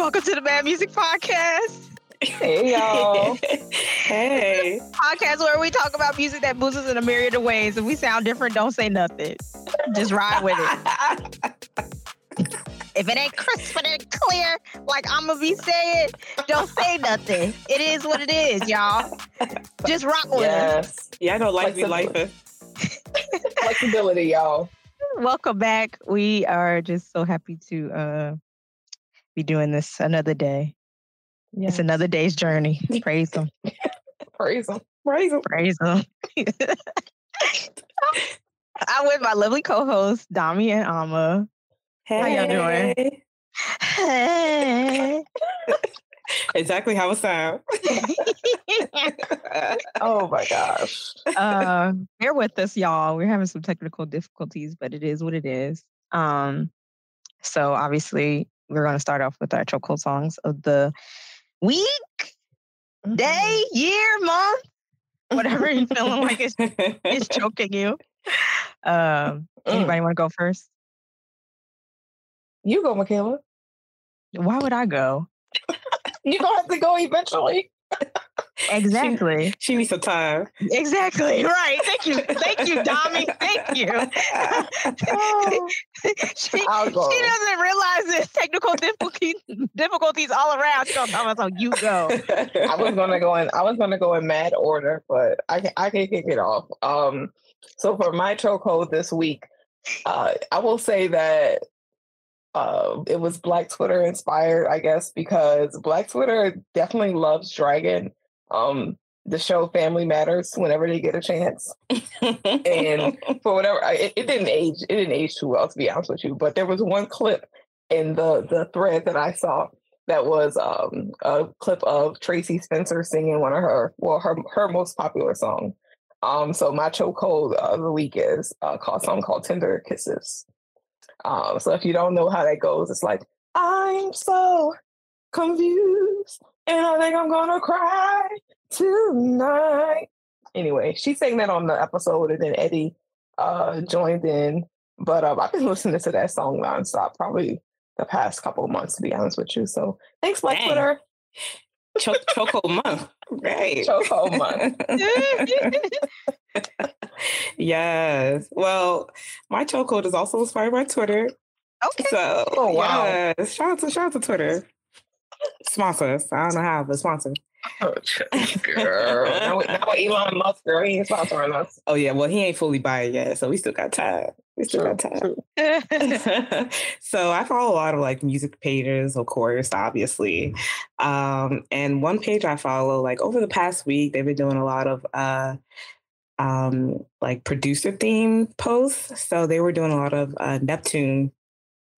Welcome to the Mad Music Podcast. Hey y'all. hey. Podcast where we talk about music that boosts us in a myriad of ways. If we sound different, don't say nothing. Just ride with it. if it ain't crisp and clear, like I'm gonna be saying, don't say nothing. It is what it is, y'all. Just rock with yes. Yeah, I know life be life. Flexibility, y'all. Welcome back. We are just so happy to uh be doing this another day. Yes. It's another day's journey. Praise them. Praise them. Praise him. Praise them. I'm with my lovely co-host Dami and Ama. Hey. How y'all doing? Hey. exactly how it sounds. Oh my gosh. uh, bear with us, y'all. We're having some technical difficulties, but it is what it is. Um, so obviously, we're going to start off with our chokehold songs of the week, Mm-hmm. day, year, month, whatever you're feeling like it's, it's choking you. Um, Mm. anybody want to go first? You go, Mikala. Why would I go? You gonna have to go eventually. Exactly. she needs some time. Exactly. Right. Thank you. Thank you, Dami. Thank you. Oh, she, she doesn't realize there's technical difficulties difficulties all around. She gonna tell us you go. I was gonna go in. I was gonna go in mad order, but I can I can kick it off. Um, so for my chokehold this week, uh, I will say that uh, it was Black Twitter inspired, I guess, because Black Twitter definitely loves Dragon. Um, the show Family Matters whenever they get a chance. and for whatever I- it, it didn't age it didn't age too well to be honest with you but there was one clip in the the thread that i saw that was um a clip of tracie spencer singing one of her well her her most popular song um so my chokehold of the week is uh called song called tender kisses um so if you don't know how that goes it's like i'm so confused and i think i'm gonna cry tonight anyway, she sang that on the episode, and then Eddie uh, joined in. But um, I've been listening to that song nonstop, probably the past couple of months, to be honest with you. So thanks, Black Dang. Twitter. Choke chokehold month. Right. Choco month. Yes. Well, my chokehold is also inspired by Twitter. Okay. So Oh, wow. yes. Shout out to shout out to Twitter. Sponsor us. I don't know how, but sponsor. Oh, girl. now, now Elon Musk, girl, he ain't sponsoring us. Oh yeah, well he ain't fully by it yet, so we still got time. We still got time. so I follow a lot of like music pages, of course, obviously. Um, and one page I follow, like over the past week, they've been doing a lot of uh um like producer theme posts. So they were doing a lot of uh Neptune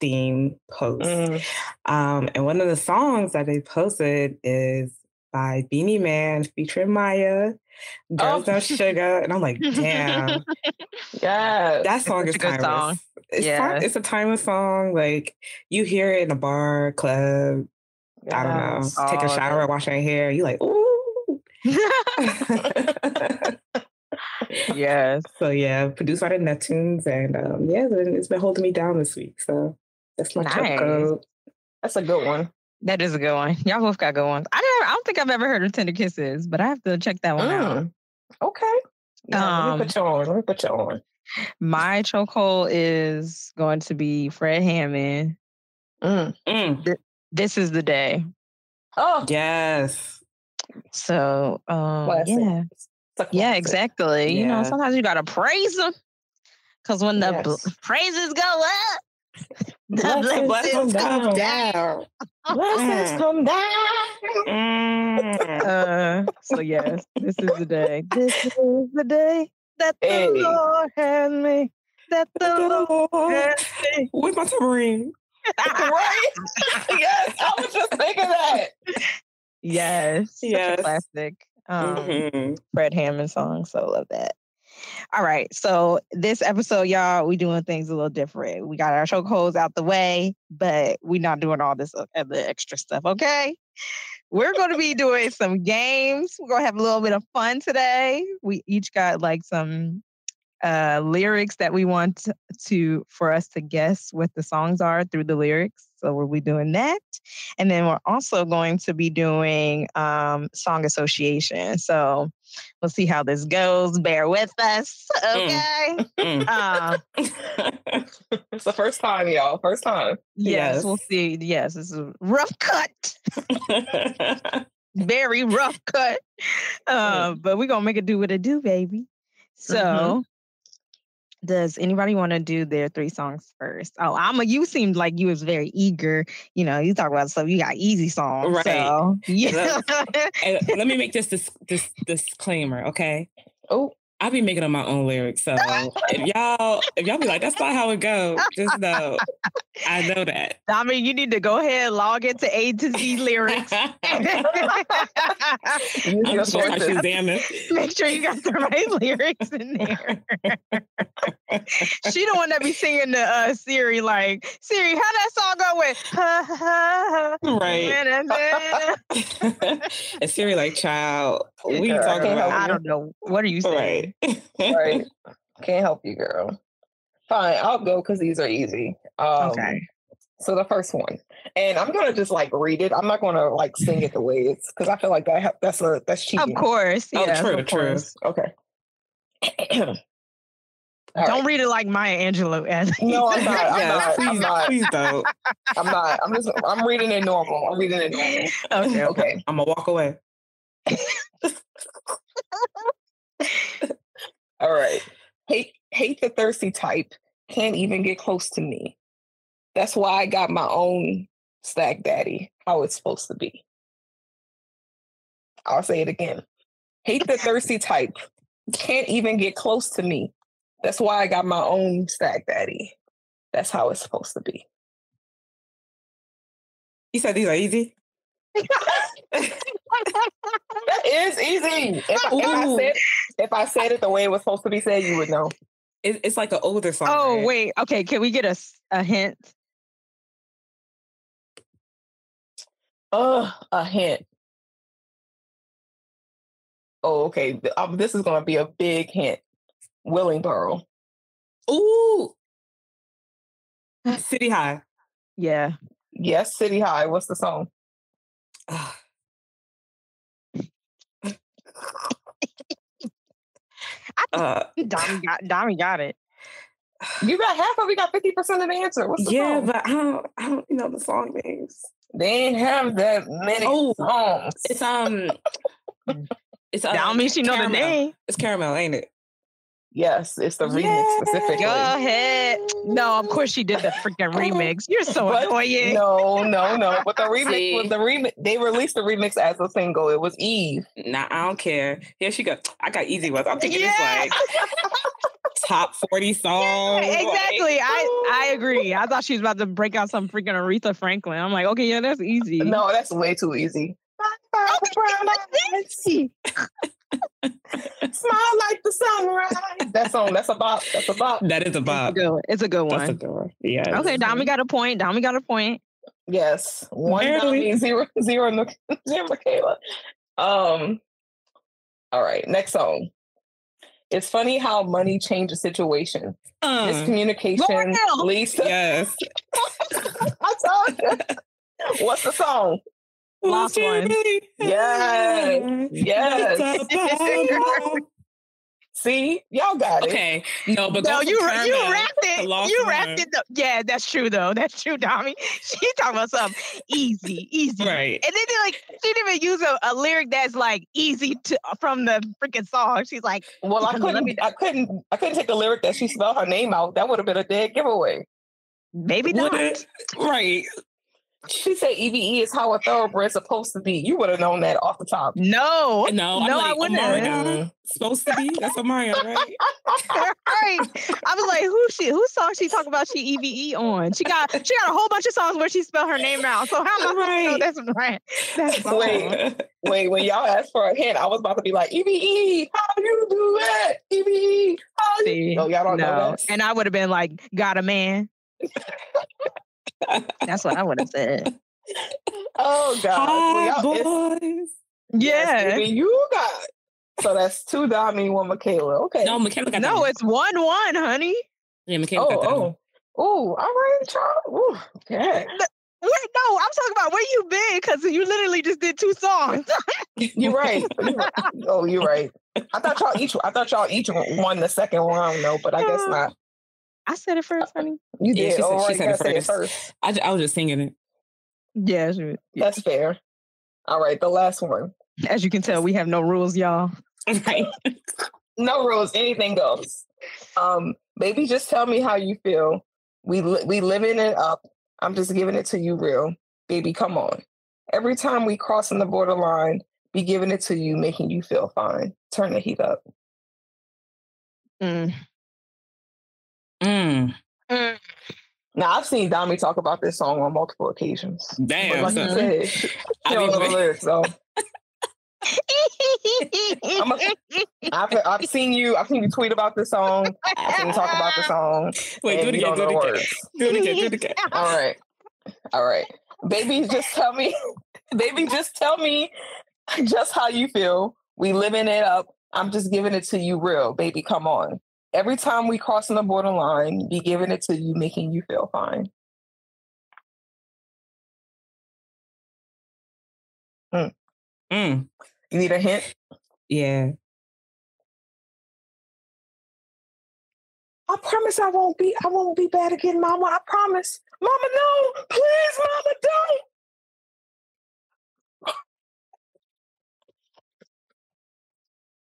theme posts. Mm. Um, and one of the songs that they posted is by Beenie Man featuring Mya, Girls Oh. No Sugar. And I'm like, damn, yeah. that song such is a good timeless. song. It's, Yes. it's a timeless song. Like you hear it in a bar, club, I don't know, Yes. take a Oh, shower, wash your hair. You're like, ooh. yes. so yeah, produced by the Neptunes, and um, yeah, it's been, it's been holding me down this week. So that's my Nice. chokehold. That's a good one. That is a good one. Y'all both got good ones. I never, I don't think I've ever heard of Tender Kisses, but I have to check that one out. Mm. Okay. Yeah, Um, let me put you on. Let me put you on. My chokehold is going to be Fred Hammond. Mm. Mm, This is the day. Oh, yes. So, um, classic. Yeah, It's a yeah, exactly. You know, sometimes you gotta praise them because when the bl- Yes. praises go up, the Blessings blessings come come down. down. Blessings Mm. come down. Mm. Uh, so yes, this is the day. This is the day that the Hey. Lord has me. That the Lord has made. With my tambourine. right? yes, I was just thinking that. yes, such a Yes. classic. Um, Mhm. Fred Hammond song, so love that. All right, so this episode, y'all, we doing things a little different. We got our chokeholds out the way, but we not doing all this other extra stuff. Okay, we're going to be doing some games. We're going to have a little bit of fun today. We each got like some uh, lyrics that we want to for us to guess what the songs are through the lyrics. So we'll be doing that, and then we're also going to be doing um, song association. So we'll see how this goes. Bear with us, okay? Mm. uh, it's the first time, y'all. First time. yes, Yes. we'll see. Yes, this is a rough cut. very rough cut. Uh, but we're gonna make it do what it do, baby. So does anybody want to do their three songs first? Oh, I'm a you seemed like you was very eager. You know, you talk about stuff, you got easy songs. Right. So yeah. Let me make this, this this disclaimer, okay? Oh, I be making up my own lyrics, so if y'all if y'all be like, that's not how it goes, just know I know that. I mean, you need to go ahead, log into A to Z lyrics. I'm your just gonna start sources. Shazamming. Make sure you got the right lyrics in there. she the one that be singing the uh, Siri like Siri, how that song go with? Ha, ha, ha, Right. na, na, na." and Siri like, child, what are you Girl, talking can't about? I don't know. What are you saying? Right. right. Can't help you, girl. Fine, I'll go because these are easy. Um, Okay. So the first one, and I'm gonna just like read it. I'm not gonna like sing it the way it's because I feel like that ha- that's a that's cheating. Of course. Oh, true, of true. course. Okay. All Don't right. read it like Maya Angelou. As No, I'm not. I'm yes, not. I'm please, not. please don't. I'm not. I'm just. I'm reading it normal. I'm reading it normal. okay. okay. Okay. I'm gonna walk away. All right. Hate hate the thirsty type. Can't even get close to me. That's why I got my own stack daddy. How it's supposed to be. I'll say it again. Hate the thirsty type. Can't even get close to me. That's why I got my own stack daddy. That's how it's supposed to be. You said these are easy. That is easy. If, I- if I said if I said it the way it was supposed to be said, you would know. It, it's like an older song. oh right? wait. Okay. Can we get a a hint? Uh, a hint. Oh, okay. Um, this is going to be a big hint. Willingboro. Ooh. City High. Yeah. Yes, City High. What's the song? Ugh. Uh, Dami got Dami got it. You got half of it. You got fifty percent of the answer. What's the yeah, song? but I don't, I don't know the song names. they ain't have that many Oh, songs. It's um, it's uh, That don't mean she know the name. It's Caramel, ain't it? Yes, it's the remix Yeah. specifically. Go ahead. No, of course she did the freaking remix. You're so But annoying. No, no, no. But the remix was the remix. They released the remix as a single. It was Eve. Nah, I don't care. Here she go. I got easy ones. I'm thinking Yeah. it's like top forty songs. like- Exactly. I I agree. I thought she was about to break out some freaking Aretha Franklin. I'm like, okay, yeah, that's easy. No, that's way too easy. Smile like the sunrise. That song, that's a bop. That's a bop. that is a It's a good. It's a good That's a one. good one. Yeah. Okay, Dami got a point. Dami got a point. Yes. One Barely. Dami, zero, zero, Nic- zero, Mikala. Um, all right, next song. It's funny how money changes situation. Uh, Miscommunication Royal. leads to yes. I told you. What's the song? Lost one. Yes. Yes. See, y'all got it. Okay. No, but No, you for you wrapped it. You one. wrapped it. Though. Yeah, that's true though. That's true, Dami. She talking about something easy, easy. Right. And then they like she didn't even use a, a lyric that's like easy to from the freaking song. She's like, Well, I couldn't. me- I couldn't. I couldn't take a lyric that she spelled her name out. That would have been a dead giveaway. maybe not. it? Right. She said EVE is how a thoroughbred's supposed to be. You would have known that off the top. No, No, I'm no, like, I wouldn't. Omarion? have. Mm. Supposed to be? That's Omarion, right? right. I was like, who she? Whose song she talk about? She EVE on? She got she got a whole bunch of songs where she spelled her name out. So how am I? Right. No, that's right. That's. Wait. Wait, when y'all asked for a hint, I was about to be like, EVE, how you do that? EVE, how you See, No, y'all don't know that. And I would have been like, got a man. That's what I would have said. Oh God. Well, Hi, y'all- it's- boys. yes, Yeah. baby, you got So that's two Dami, one Mikala. Okay. No, Mikala got no, that. it's one one, honey. Yeah, Mikala got that. oh, one. oh, oh, all right, child. Ooh, okay. Wait, no, I'm talking about where you been because you literally just did two songs. You're right. You're right. Oh, you're right. I thought y'all each. I thought y'all each won the second round, though, but I guess not. I said it first, honey. You Yeah, did. she said- oh, she said it gotta say it first. first. I, I was just singing it. Yeah, sure. Yeah. That's fair. All right, the last one. as you can tell, we have no rules, y'all. Right. No rules. Anything goes. Um, baby, just tell me how you feel. We li- we living it up. I'm just giving it to you real, baby. Come on. Every time we crossing the borderline, be giving it to you, making you feel fine. Turn the heat up. Mm. Mm. Now I've seen Dami talk about this song on multiple occasions. But Damn. like son. you said, she I don't know the lyrics, so I've I've seen you I've seen you tweet about this song. I've seen you talk about the song. wait, do it again. Do it again. Do it again. Do it again. All right. All right. Baby, just tell me, baby, just tell me just how you feel. We living it up. I'm just giving it to you real. Baby, come on. Every time we crossing the borderline, be giving it to you, making you feel fine. Mm. You need a hint? Yeah. I promise I won't be I won't be bad again, mama. I promise. Mama, no, please, mama, don't.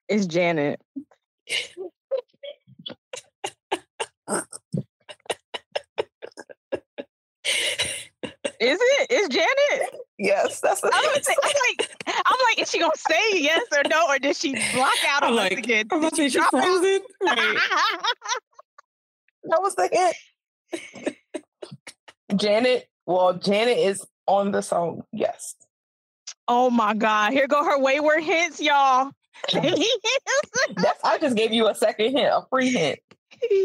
It's Janet. Is? It's Janet? Yes, that's the I was say- I'm like, I'm like, is she gonna say yes or no, or did she block out I'm on like, us again? I'm about to say Did she's she out? frozen. That was the hint. Janet, well, Janet is on the song. Yes. oh my god! Here go her wayward hints, y'all. That's I just gave you a second hint, a free hint.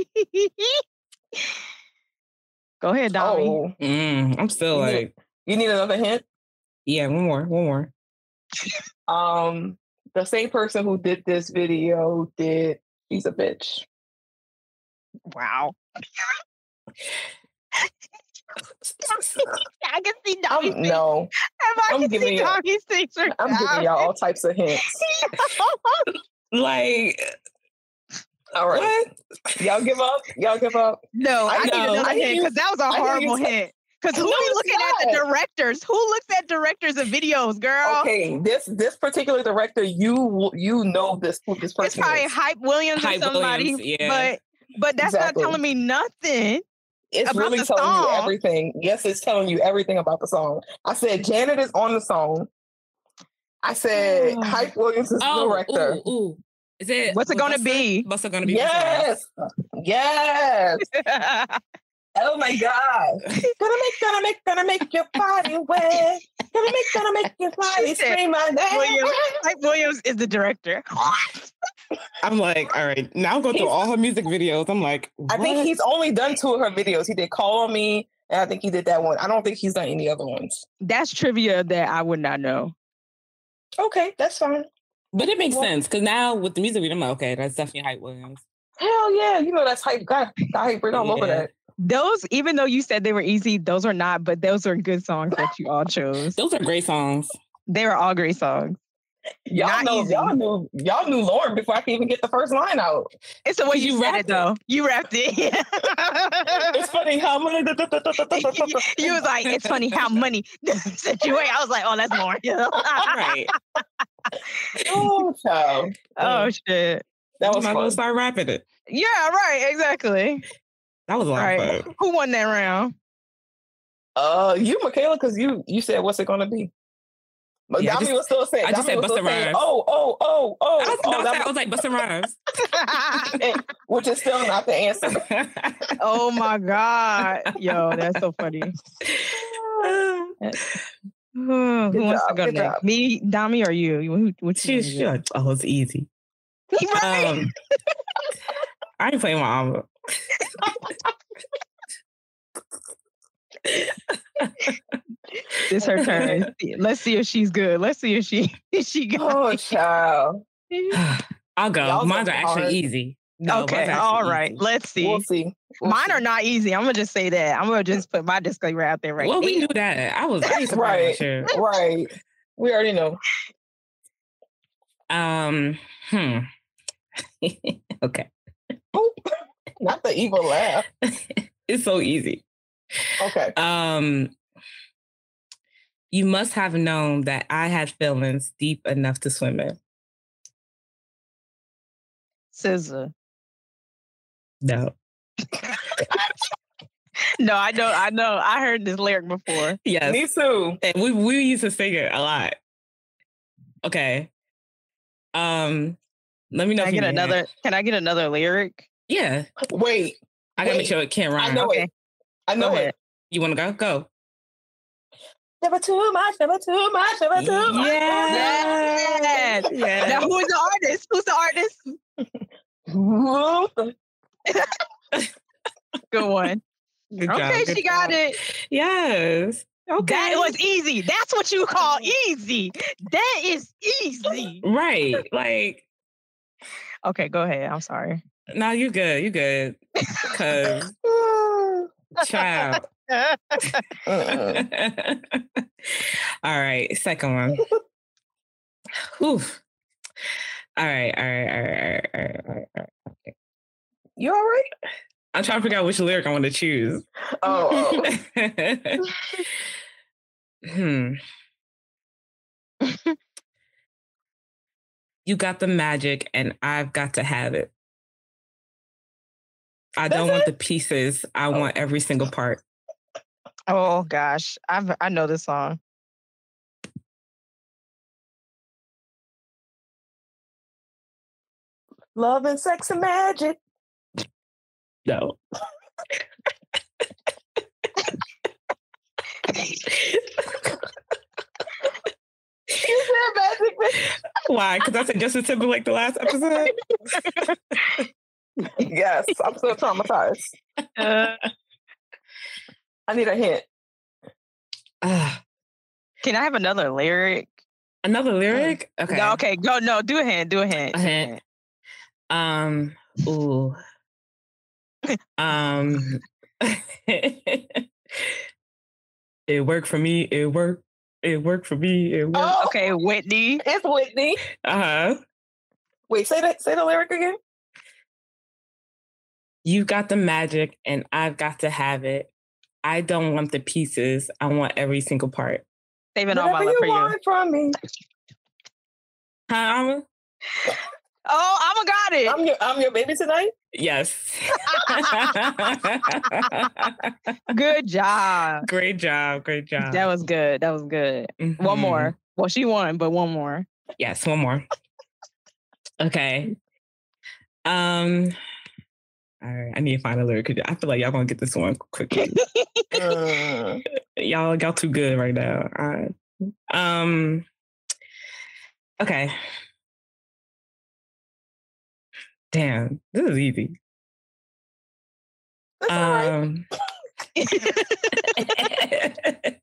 go ahead, Dami. Oh, Mm. I'm still You need- like, you need another hint? yeah, one more, one more. Um, the same person who did this video did She's a Bitch. Wow. I can see Dami. I'm, no, I I'm can giving see you- Dami's picture. I'm giving y'all all types of hints. Like, All right. what? Y'all give up? Y'all give up? No, I, I need know. another I hear hint because that was a I hear you horrible say- hint. Because who No, be it's looking at the directors? Who looks at directors of videos, girl? Okay, this this particular director, you you know this who this It's probably is. Hype Williams Hype or somebody. Williams, yeah. But but that's Exactly. not telling me nothing. It's about really the telling you everything. Yes, it's telling you everything about the song. I said Janet is on the song. I said Oh. Hype Williams is the Oh, director. ooh, ooh. Is it? What's it gonna Busta? be? Busta gonna be? Yes, yes. Oh my god! Gonna make, gonna make, gonna make your body wet. Gonna make, gonna make your body She said, scream my name. Williams, Hype Williams is the director. I'm like, all right. Now I'm going through all her music videos. I'm like, I think he's only done two of her videos. He did "Call on Me," and I think he did that one. I don't think he's done any other ones. That's trivia that I would not know. Okay, that's fine. But it makes Well- sense because now with the music video, I'm like, okay, that's definitely Hype Williams. Hell yeah, you know that's hype. Got got hype right all over that. Those, even though you said they were easy, those are not, but those are good songs that you all chose. Those are great songs. They were all great songs. Y'all Not know, easy. y'all knew, y'all knew Lauryn before I could even get the first line out. It's the way You you, said rapped it, it. though. You rapped it. It's funny how many. you was like, it's funny how money situation. I was like, oh, that's more. right. Oh, child. oh shit. That was might as well fun. start rapping it. Yeah, right. Exactly. That was a lot Right. of fun. Who won that round? Uh, you, Mikala, because you you said what's it gonna be? But Yeah, I Dami just- was still saying. I just Dami said was still Busta saying, Rhymes. Oh, oh, oh, oh, I was, oh, no, I, that I was like Busta Rhymes. which is still not the answer. oh my god. Yo, that's so funny. Who Good wants to go next? job. Me, Dami, or you? Who, which She's one is she like, oh, it's easy. it? Right. Um, I ain't playing my armor. It's her turn. Let's see if she's good. Let's see if she if she got Oh, it. child. I'll go. Y'all Mine's are actually hard. easy. No, okay, all right. easy. Let's see. We'll see. Mine are not easy. I'm gonna just say that. I'm gonna just put my disclaimer out there right Well, we knew that. I was. Right. Sure. right. We already know. Um. Hmm. okay. Not the evil laugh. It's so easy. Okay. Um. You must have known that I had feelings deep enough to swim in. Scissor. No. No, I know, I know. I heard this lyric before. Yes. Me too. And we we used to sing it a lot. Okay. Um. Let me know. Can I if you get know that. another? Can I get another lyric? Yeah. Wait. I gotta make sure it can't rhyme. I know Okay. it. I know it. You want to go? Go. Never too much. Never too much. Never too much. Yes. Yeah. Now, who is the artist? Who's the artist? Good one. Good okay, good she got it. Yes. Okay. That was easy. That's what you call easy. That is easy. right. Like, Okay, go ahead. I'm sorry. no, you good. You good. Cause child. All right. Second one. Whew. All right. All right. All right. All right. All right. All right, all right. You all right? I'm trying to figure out which lyric I want to choose. Oh, oh. hmm. you got the magic, and I've got to have it. I don't That's want the pieces. I want every single part. Oh gosh, I I know this song. love and sex and magic. No. You said magic. bitch. Why? Because I said Justin Timberlake the last episode. yes, I'm still traumatized. Uh, I need a hint. Ah, can I have another lyric? another lyric. Okay. No, okay, go. No, do a hint. Do a hint. A hint. Um. Ooh. Um. it worked for me. It worked. It worked for me. It worked. Oh, Okay, Whitney. it's Whitney. Uh huh. Wait, say that. Say the lyric again. You got the magic, and I've got to have it. I don't want the pieces. I want every single part. Saving all my Whatever love you for you. want from me. Huh, Ama? Oh, I'ma got it. I'm your. I'm your baby tonight. Yes. Good job. great job. Great job. That was good. That was good. One Mhm. more. Well, she won, but one more. Yes, one more. Okay. Um. All right, I need to find a lyric. 'cause I feel like y'all gonna get this one quickly. Mm. y'all, y'all too good right now. All right. Um. Okay. Damn, this is easy. That's right. Um.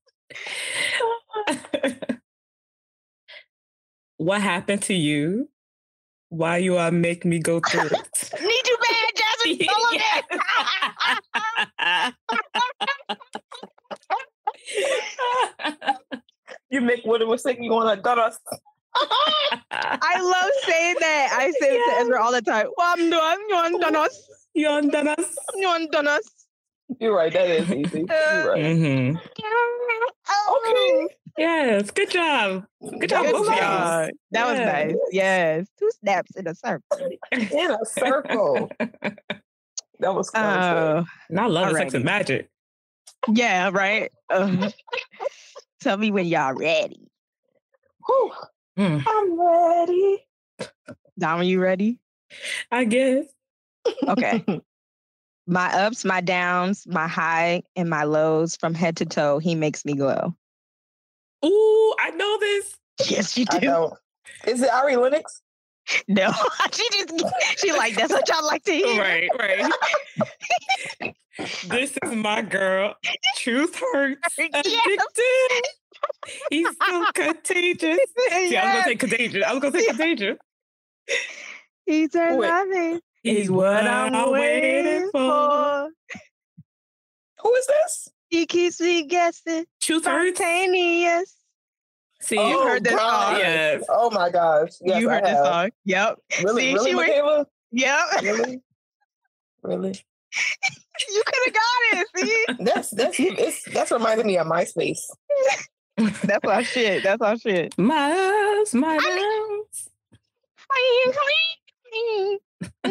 what happened to you? Why you are make me go through it? Need you bad, Jazmine. Sullivan. You make what it was saying. You want to done us. I love saying that. I say it to Ezra all the time. Well, I'm doing. You want done us? you undone us. You want done us? You're right. That is easy. You're right. hmm Okay. Yes, good job. Good job, Good both of y'all. job. That was nice. Yes. Two snaps in a circle. In a circle. That was close. Oh, And I love the sex and magic. yeah, right. Uh, tell me when y'all ready. Whew. Hmm, I'm ready. Dom, are you ready? I guess. Okay. my ups, my downs, my high, and my lows from head to toe, he makes me glow. Ooh, I know this. Yes, you I do. know. Is it Ari Lennox? No, she just she like that's what y'all like to hear. Right, right. this is my girl. Truth hurts. Yes. Addicted. He's so contagious. See, I was gonna say contagious. I was gonna say contagious. He turned Wait. my face. Is what I'm waiting for. Who is this? He keeps me guessing. Truth hurts. Spontaneous. See, oh, heard this God. song? Yes. Oh my gosh. Yes, you heard I this song? Yep. Really, See, really, she Mikala? Yep. Really? really? you could have got it. See, That's that's it's that's reminding me of MySpace. that's our shit. That's our shit. Miles, Miles.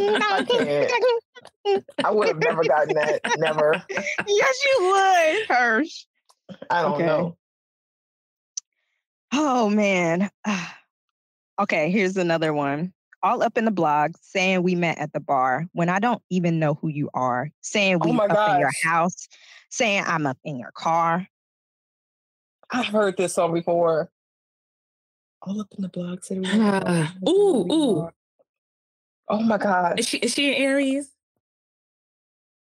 I can't. I would have never gotten that. Never. yes, you would, Hirsch. I don't Okay. know. Oh man. okay, here's another one. All up in the blog saying we met at the bar when I don't even know who you are. Saying Oh we my up in your house. Saying I'm up in your car. I've heard this song before. All up in the blog city. Ah, ooh, ooh. Oh my god. Is she is she an Aries?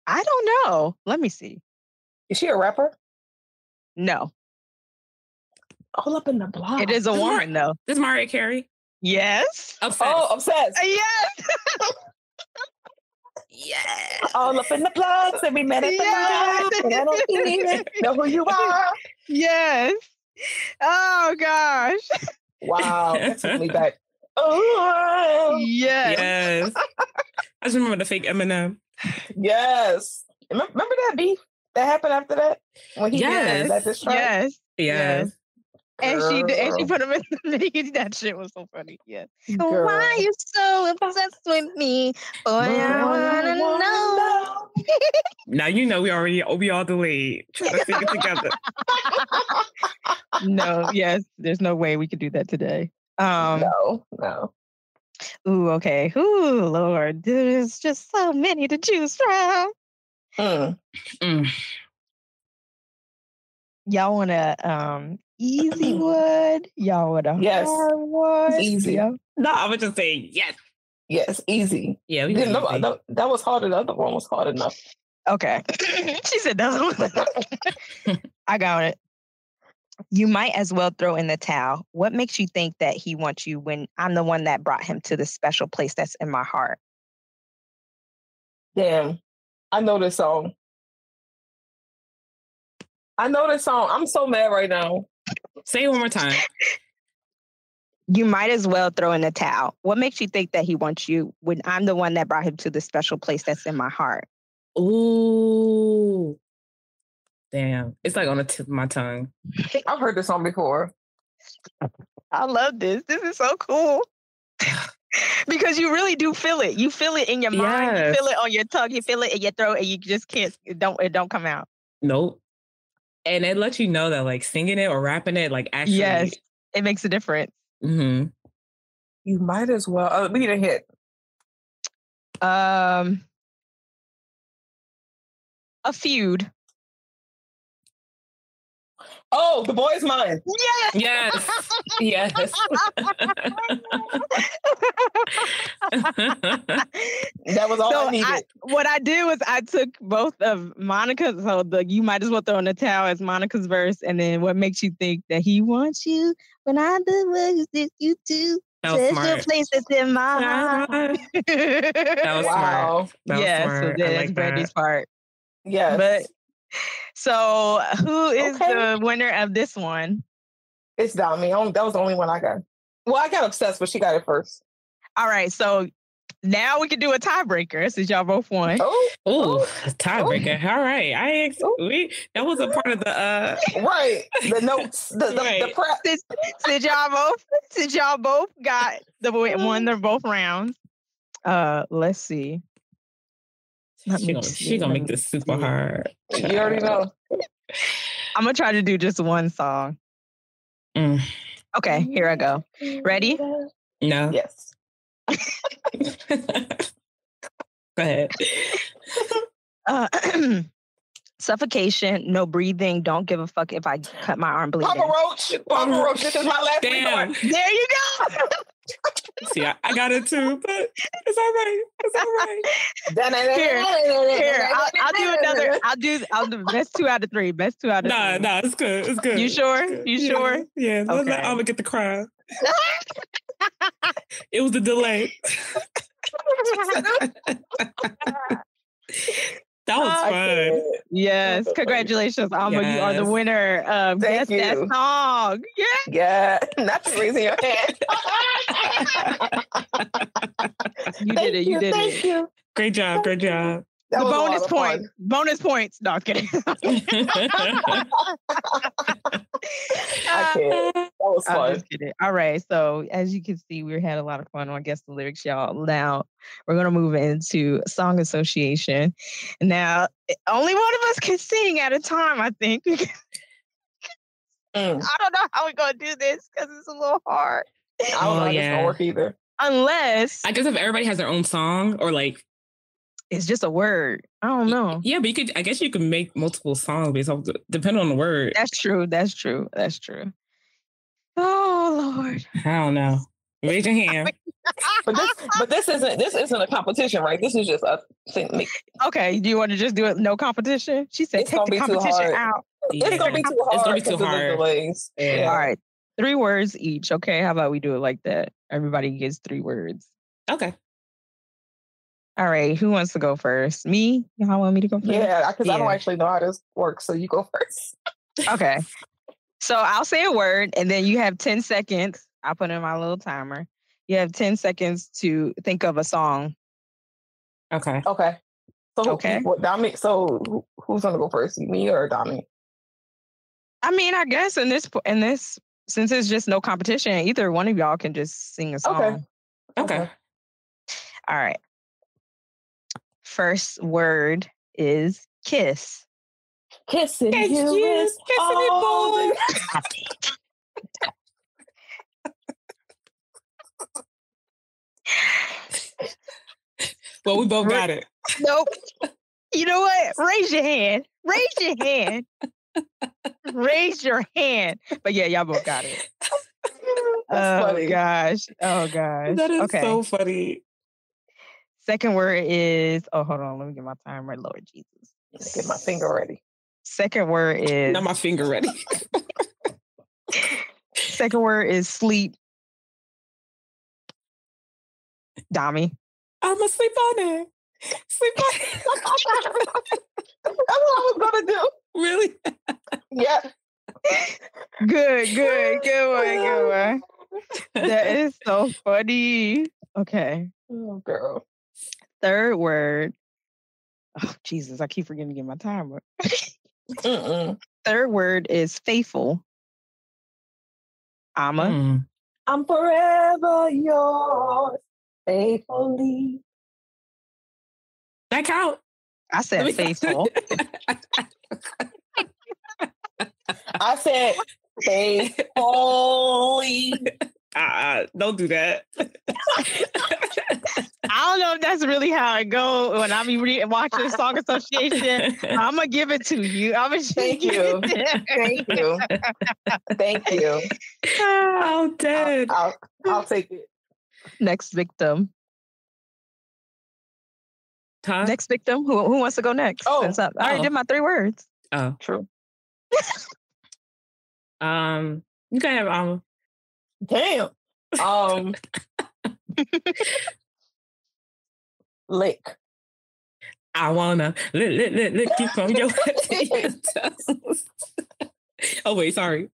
I don't know. Let me see. Is she a rapper? No, All up in the blog. it is a This Mar- woman though. This Mariah Carey. Yes. Obsessed. Oh, obsessed. Uh, Yes. yeah. All up in the blog. Say we met at the Yes. blog. And I don't even know who you are. Yes. Oh gosh. Wow. That took me back. Oh Yes. Yes. I just remember the fake Eminem. yes. Remember, remember that beef that happened after that? When he Yes. did that diss track? Yes. Yes. And she and she put him in the video. That shit was so funny. Yeah. Girl. Why are you so obsessed with me? Boy, I wanna know. Now you know we already we all delayed trying to sing it together. no, yes, there's no way we could do that today. Um, no, no. ooh, okay. Ooh, Lord, there's just so many to choose from. Mm. Mm. Y'all want to um easy would. Y'all want a Yes. hard one? Easy. Yeah. No, I would just say yes. Yes, easy. Yeah, we Yeah, can no, easy. no, that was harder. The other one was hard enough. Okay. she said that. I got it. You might as well throw in the towel. What makes you think that he wants you when I'm the one that brought him to the special place that's in my heart? Damn. I know this song. I know this song. I'm so mad right now. Say it one more time. You might as well throw in the towel. What makes you think that he wants you when I'm the one that brought him to the special place that's in my heart? Ooh. Damn. It's like on the tip of my tongue. I've heard this song before. I love this. This is so cool. because you really do feel it. You feel it in your mind. You feel it on your tongue. You feel it in your throat, and you just can't. It don't. It don't come out. Nope. And it lets you know that like singing it or rapping it, like actually Yes, it makes a difference. hmm You might as well. Uh, we need a hit. Um, a feud. Oh, the boy's mine. Yes. Yes. Yes. That was all So I needed. I- what I did was I took both of Monica's. So the you might as well throw in the towel as Monica's verse, and then what makes you think that he wants you when I do what you you do? that was There's smart. your place that's in my heart. That was smart. wow. That was yeah, so smart. I that's like Brandy's that. part. Yes. But so who is Okay. the winner of this one? it's down me. Only- That was the only one I got. Well, I got obsessed, but she got it first. All right, so now we can do a tiebreaker since y'all both won. Oh, Ooh, tiebreaker. All right. I ex- we that was a part of the uh right. The notes, the, the, the prep. Since, since y'all both since y'all both got the win- won the both rounds. Uh, let's see. Let she gonna, she gonna make this super hard. You already know. I'm gonna try to do just one song. Mm, Okay, here I go. Ready? no. Yes. Go ahead. Uh, suffocation, no breathing. Don't give a fuck if I cut my arm bleeding. Papa Roach. Papa Roach. This is my last Damn. resort. There you go. See, I, I got it too, but it's all right. It's all right. Here, Here, I'll, I'll do another. I'll do. I'll do best two out of three. Best two out of Nah, three. nah, it's good. It's good. You sure? Good. You Yeah, sure? Yeah. Let's let Okay. Ama get the crown. it was the delay. that was I fun. can't. Yes, congratulations, Ama. You are the winner of Thank Guess That. Song. Yeah. Yeah, not just raising your hand. You Thank did it. You did it. thank it. you. Great job. Great job. That the was a lot bonus point. fun. Bonus points. No, I'm kidding. I can't. That was I'm fun. just. All right. So as you can see, we had a lot of fun on Guess the Lyrics, y'all. Now we're gonna move into song association. Now only one of us can sing at a time, I think. Mm. I don't know how we're gonna do this because it's a little hard. I don't Oh, know. This yeah. don't work either. Unless I guess if everybody has their own song or like it's just a word. I don't know. yeah, but you could I guess you could make multiple songs based off the, depending on the word. That's true. That's true. That's true. Oh Lord. I don't know. Raise your hand. But this, but this isn't this isn't a competition, right? This is just a thing. Okay. Do you want to just do it? No competition? She said It's take the competition hard. out. It's gonna be too hard. It's gonna be too 'cause of hard. Yeah. All right. Three words each. Okay. How about we do it like that? Everybody gets three words. Okay. All right. Who wants to go first? Me? Y'all want me to go first? Yeah, because I don't actually know how this works. So you go first. Okay. So I'll say a word and then you have 10 seconds. I'll put in my little timer. You have 10 seconds to think of a song. Okay. Okay. So who- Okay. What, Dominic? So who's gonna go first? Me or Dominic? I mean, I guess in this po- in this since it's just no competition, either one of y'all can just sing a song. Okay. Okay. All right. First word is kiss. Kissing Kiss you you, is kissing it, all boy. the- Well, we both got it. Nope. you know what? Raise your hand. Raise your hand. Raise your hand. But yeah, y'all both got it. That's oh funny. gosh. Oh gosh. That is okay. so funny. Second word is oh hold on, let me get my timer. Lord Jesus. Get my finger ready. Second word is Not my finger ready. second word is sleep. Dami. I'm asleep on it. Sleep on it. That's what I was gonna do. really? Yeah. Good, good, good one, good one. That is so funny. Okay. Oh, girl. Third word. Oh, Jesus, I keep forgetting to get my timer. Mm-mm. Third word is faithful. Ama. Mm. I'm forever yours, faithfully. That count. I said faithful. I said faithfully. Uh, don't do that. I don't know if that's really how it go when I be re- watching Song Association. I'm gonna give it to you. I'm gonna Thank you. Thank you. Thank you. I'm I'll, dead. I'll, I'll take it. Next victim. Huh? Next victim. Who who wants to go next? Oh, Since I, I already oh. did my three words. Oh, True. um, you can have um. Damn. Um. lick. I wanna lick, lick, lick, lick you from your head to your toes. Oh wait, sorry.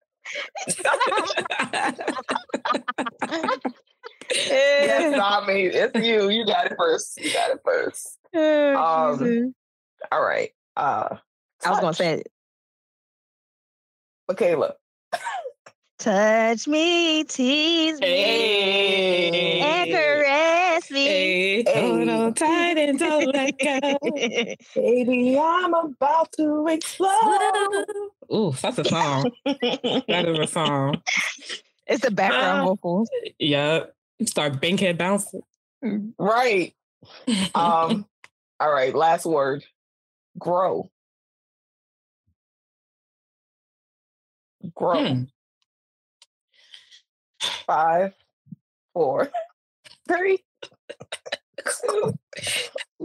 Yes, I mean it's you. You got it first. You got it first. Oh, Um, All right. Uh, I was gonna touch. say it. Mikala. Touch me, tease me, and Hey. caress me. Hey, hold on tight and don't let go. Baby, I'm about to explode. Ooh, that's a song. That is a song. it's the background Ah. vocals. Yep. Start bankhead bouncing. right. Um. all right. Last word. Grow. Grow. Hmm. Five, four, three, two,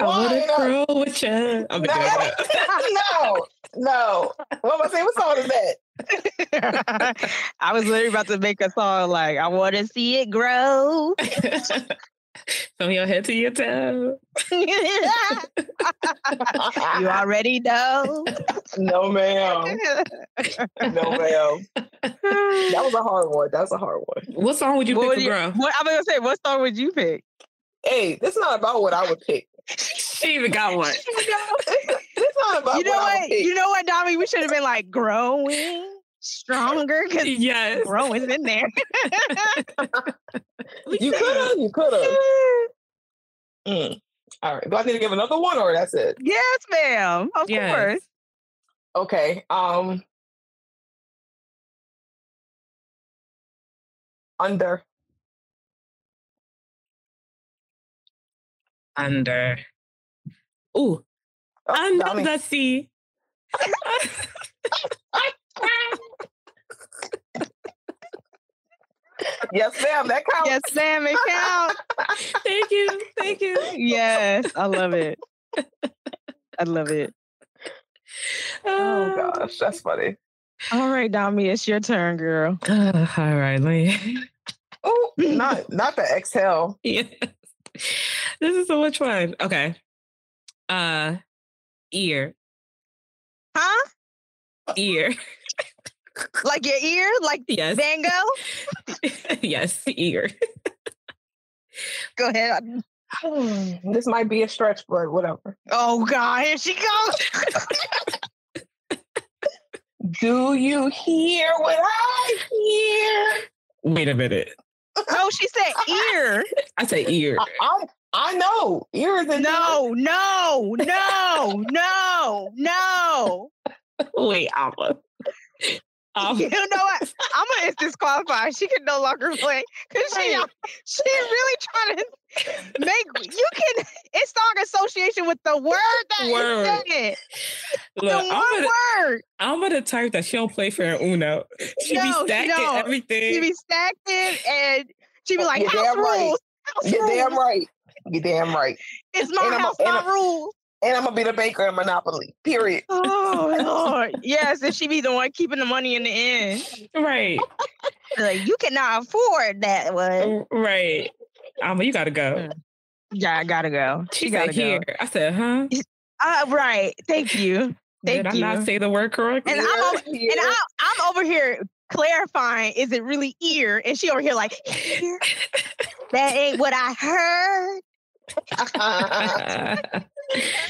I wanna one. grow with you. I'm No, gonna do that. no, no. What am I saying? What song is that? I was literally about to make a song like I want to see it grow. From your head to your toe. you already know. no, ma'am. No, ma'am. That was a hard one. That was a hard one. What song would you What pick would you- girl? What I was gonna say? What song would you pick? Hey, this is not about what I would pick. She even got one. This not about you know what, what? You know what, Dami? We should have been like growing stronger because Yes. growing in there. You could have. You could have. Mm. All right. Do I need to give another one or that's it? yes, ma'am. Of Yes. course. Okay. Um. Under. Under. Ooh, Oh, under the sea. Yes, ma'am. That counts. Yes, Sam, It counts. Thank you. Thank you. yes, I love it. I love it. Oh gosh, that's funny. All right, Dami, it's your turn, girl. Uh, all right, let me. Oh, not not the exhale. Yes. This is so much fun. Okay. Uh ear. Huh? Ear. Like your ear? Like Yes. Van Gogh? yes, ear. Go ahead. this might be a stretch, but whatever. Oh God, here she goes. Do you hear what I hear? Wait a minute. no, she said ear. I say ear. I, I, I know. Ears and No, no, no, no, no. Wait, Ama. Um, You know what? I'm gonna disqualify. She can no longer play because she Right. she really trying to make you can. It's song association with the word that you Word. said. The look, one I'm gonna, word. I'm gonna type that she don't play for an Uno. She No, be she stacking don't. everything. She be stacked it and she be like, You're house damn right. rules. House You're damn right. You're damn right. It's my And I'm house, my rules. And I'm gonna be the baker in Monopoly. Period. Oh Lord. Yes, and she be the one keeping the money in the end. right. Like, you cannot afford that one. Right. Ama, you gotta go. Mm, Yeah, I gotta go. She, She gotta go. here. I said, huh? Uh, right. Thank you. Thank Did Thank I you. not say the word correctly? And I'm over, Here, and I, I'm over here clarifying, is it really ear? And she over here like, ear? that ain't what I heard.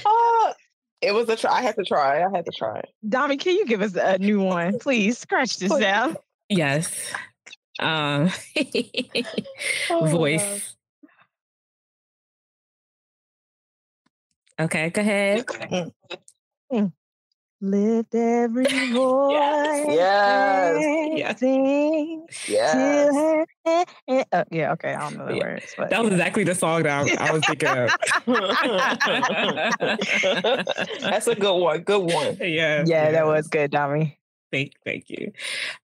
Oh, it was a try. I had to try. I had to try. Dami, can you give us a new one? Please scratch this Please. out. yes. Um Oh, voice. Okay, go ahead. Mm. Mm. Lift every voice. Yes. Yes. Sing Yes. to her. eh. Oh, yeah, okay. I don't know the Yeah, words. But That was exactly the song that I, I was thinking of. That's a good one. Good one. yeah. yeah, that was good, Dami. Thank, thank you.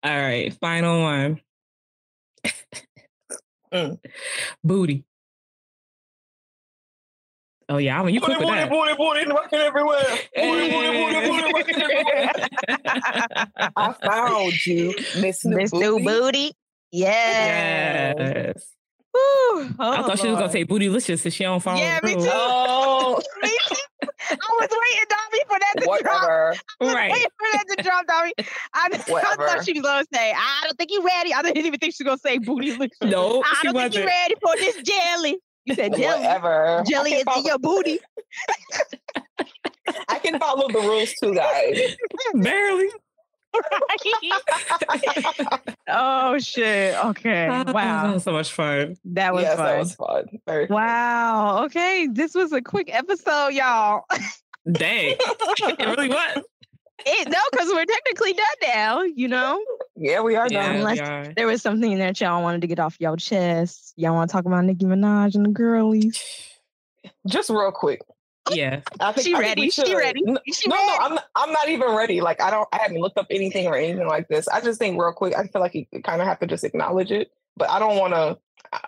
All right, final one. Mm. Booty. Oh yeah, I mean you Booty, quick with booty, that. booty, booty, working everywhere. Booty, booty, booty, booty, working everywhere. I found you, Miss New Miss New Booty. Booty. Yeah. Yes. Woo. I Oh, thought she was gonna say bootylicious if she don't follow Yeah, me rules. too. Oh, Me too. I was waiting, Dobby, for that to drop. whatever. I was Right. waiting for that to drop, Dobby. I, I thought she was gonna say, "I don't think you ready." I didn't even think she was gonna say bootylicious. No, I don't think you wasn't. ready for this jelly. You said jelly. Whatever. Jelly I is can, in your booty. I can follow the rules too, guys. Barely. oh shit. Okay. That Wow. was so much fun. That was yes, fun. that was fun. Very fun. Wow. Okay. This was a quick episode, y'all. Dang. it really was. It, no, because we're technically done now, you know? Yeah, we are Yeah, done. Unless- are. There was something that y'all wanted to get off y'all chest. Y'all want to talk about Nicki Minaj and the girlies? Just real quick. Yeah. I think, She I think ready. She ready. No, She no, ready. no, I'm not, I'm not even ready. Like I don't, I haven't looked up anything or anything like this. I just think real quick. I feel like you kind of have to just acknowledge it, but I don't want to.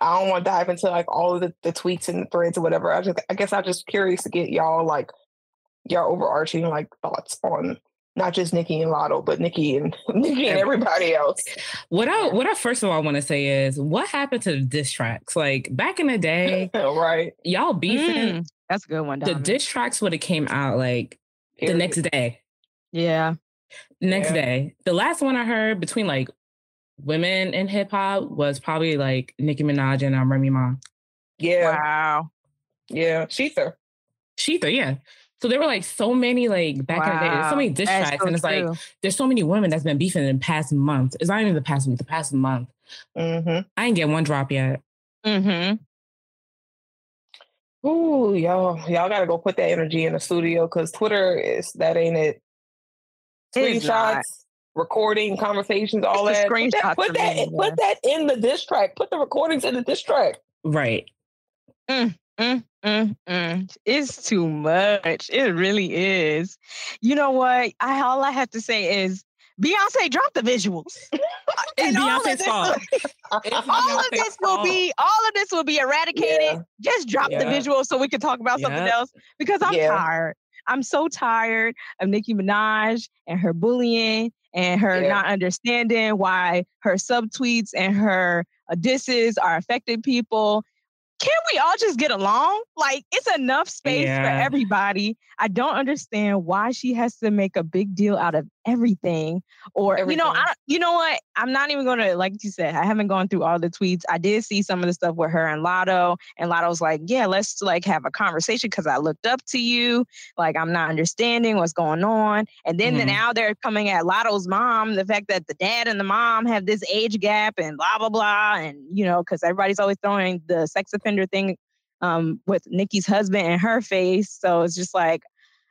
I don't want to dive into like all of the, the tweets and the threads or whatever. I just, I guess I'm just curious to get y'all like your overarching like thoughts on not just Nicki and Latto, but Nicki and Nicki and everybody else. What I what I first of all want to say is what happened to the diss tracks? Like back in the day, right? Y'all beefing. Mm, that's a good one. The Diamond. diss tracks would have came out like the next day. Yeah. Next Yeah. day. The last one I heard between like women in hip hop was probably like Nicki Minaj and um, Remy Ma. Yeah, Wow. yeah. Shether. Shether, yeah. So there were like so many like back in the day, there's so many diss That's tracks, so and it's like there's so many women that's been beefing in the past month. It's not even the past week, the past month. Mm-hmm. I ain't get one drop yet. Mm-hmm. Ooh, y'all, y'all gotta go put that energy in the studio because Twitter is that ain't it. Screenshots, recording, conversations, all It's that. Put that, put that, me, in- put that in the diss track. Put the recordings in the diss track. Right. Mm, mm. It's too much. It really is. You know what? I all I have to say is Beyonce drop the visuals. It's all of Beyonce's this fault. will- all of this will be all of this will be eradicated. Yeah. Just drop the visuals so we can talk about something else because I'm Yeah. tired. I'm so tired of Nicki Minaj and her bullying and her Yeah. not understanding why her subtweets and her uh, disses are affecting people. Can we all just get along? Like it's enough space for everybody. I don't understand why she has to make a big deal out of everything. Or you know, I you know what? I'm not even gonna like you said. I haven't gone through all the tweets. I did see some of the stuff with her and Latto, and Latto's like, "Yeah, let's like have a conversation because I looked up to you. Like I'm not understanding what's going on." And then Mhm. now they're coming at Latto's mom, the fact that the dad and the mom have this age gap and blah blah blah, and you know, because everybody's always throwing the sex offender thing um, with Nicki's husband in her face. So it's just like.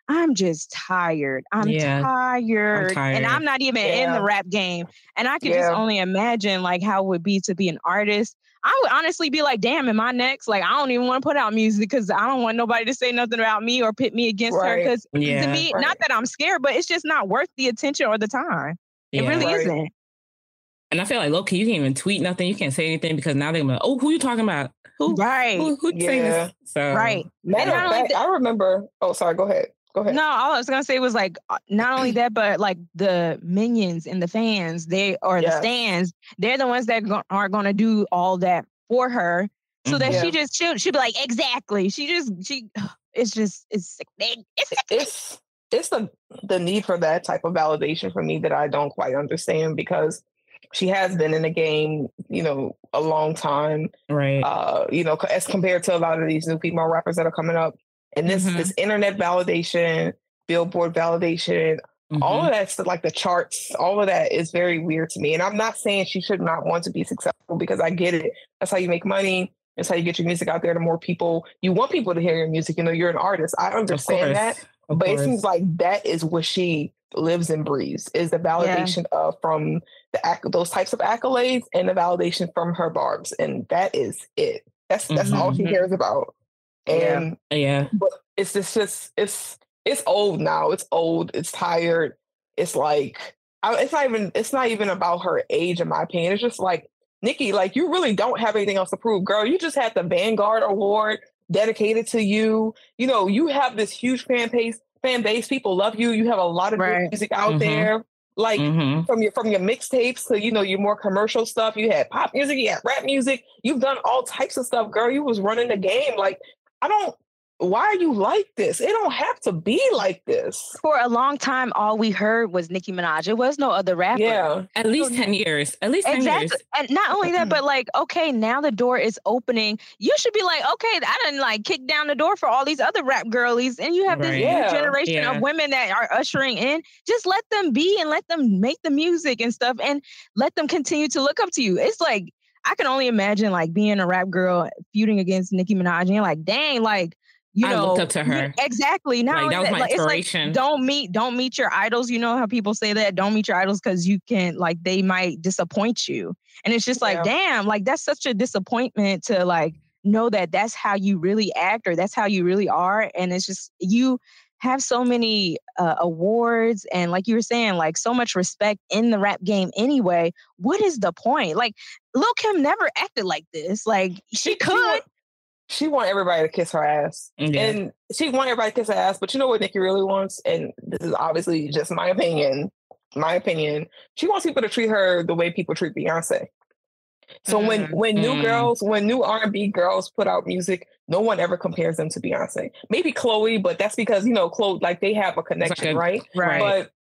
I'm just tired. I'm Yeah, tired. And tired. I'm not even in the rap game. And I could Yeah. just only imagine like how it would be to be an artist. I would honestly be like, damn, am I next? Like, I don't even want to put out music because I don't want nobody to say nothing about me or pit me against her. Because Yeah. to me, Right. not that I'm scared, but it's just not worth the attention or the time. It really Right. isn't. And I feel like low key, you can't even tweet nothing. You can't say anything because now they're like, oh, who you talking about? Who? Right. Who? Who saying Yeah. this? So Right. Matter And of not only fact, that- I remember. Oh, sorry. Go ahead. Go ahead. No, all I was gonna say was like uh, not only that, but like the minions and the fans, they or the stands, they're the ones that go- are gonna do all that for her, so that Mhm. she just she'll, she'll be like exactly. She just she, it's just it's sickening. It's sickening. it's it's the the need for that type of validation for me that I don't quite understand because she has been in the game, you know, a long time. right. Uh, you know, as compared to a lot of these new female rappers that are coming up, and this Mhm. this internet validation, Billboard validation, all Mhm. of that stuff, like the charts, all of that is very weird to me. And I'm not saying she should not want to be successful because I get it. That's how you make money. That's how you get your music out there to more people. You want people to hear your music. You know, you're an artist. I understand that. Of But it seems like that is what she lives and breathes is the validation of from the acc- those types of accolades and the validation from her barbs, and that is it. That's that's all she cares about. Yeah. And yeah. but it's just, just it's it's old now. It's old. It's tired. It's like I, it's not even it's not even about her age, in my opinion. It's just like Nicki, like you really don't have anything else to prove, girl. You just had the Vanguard Award dedicated to you. You know, you have this huge fan base. Fan base. People love you. You have a lot of good Right. music out Mhm. there. Like Mhm. from your from your mixtapes to you know your more commercial stuff. You had pop music, you had rap music. You've done all types of stuff, girl. You was running the game. Like I don't. Why are you like this? It don't have to be like this. For a long time, all we heard was Nicki Minaj. It was no other rapper. Yeah, At least 10 years. At least 10 Exactly. years. And not only that, but like, okay, now the door is opening. You should be like, okay, I didn't like kick down the door for all these other rap girlies. And you have this Right. new Yeah. generation Yeah. of women that are ushering in. Just let them be and let them make the music and stuff and let them continue to look up to you. It's like, I can only imagine like being a rap girl feuding against Nicki Minaj and like, dang, like, you I know, looked up to you- her. exactly. Now Like, that was my like, it's like, inspiration. don't meet don't meet your idols you know how people say that don't meet your idols because you can like they might disappoint you and it's just like Yeah. damn like that's such a disappointment to like know that that's how you really act or that's how you really are and it's just you have so many uh, awards and like you were saying like so much respect in the rap game anyway what is the point like lil kim never acted like this like she, She- she could she want everybody to kiss her ass, Yeah. and she want everybody to kiss her ass. But you know what nikki really wants, and this is obviously just my opinion. My opinion. She wants people to treat her the way people treat Beyonce. So when Mm. when new Mm. girls, when new R and B girls put out music, no one ever compares them to Beyonce. Maybe Chloe, but that's because you know Chloe like they have a connection, a- right? Right. But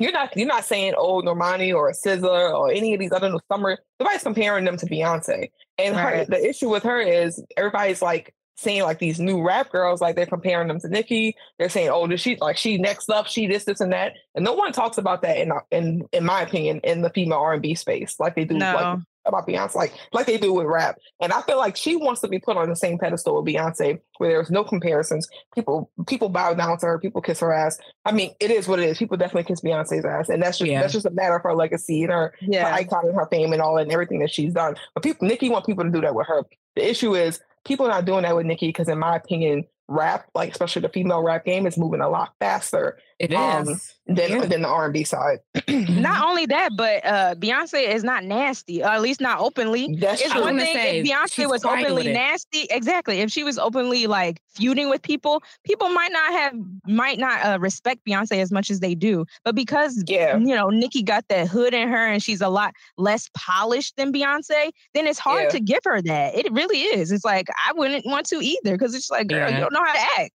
you're not you're not saying oh Normani or SZA or any of these other new summer. Nobody's comparing them to Beyonce. And her, the issue with her is everybody's like saying like these new rap girls, like they're comparing them to Nicki. They're saying, oh, does she like she next up, she this, this, and that. And no one talks about that in in in my opinion in the female R and B space like they do like No. About Beyonce, like like they do with rap. And I feel like she wants to be put on the same pedestal with Beyonce, where there's no comparisons. People people bow down to her, people kiss her ass. I mean, it is what it is. People definitely kiss Beyonce's ass, and that's just Yeah. that's just a matter of her legacy and her, her icon and her fame and all that and everything that she's done. But people, Nicki want people to do that with her. The issue is people are not doing that with Nicki because, in my opinion, rap, like especially the female rap game, is moving a lot faster It is. um, than Yeah. than the R and B side. Not only that, but uh, Beyonce is not nasty, or at least not openly. That's It's I was one thing say, if Beyonce was openly nasty. Exactly. If she was openly like feuding with people, people might not have might not uh, respect Beyonce as much as they do. But because Yeah. you know Nicki got that hood in her and she's a lot less polished than Beyonce, then it's hard Yeah. to give her that. It really is. It's like I wouldn't want to either because it's like, girl, Yeah. you don't know how to act.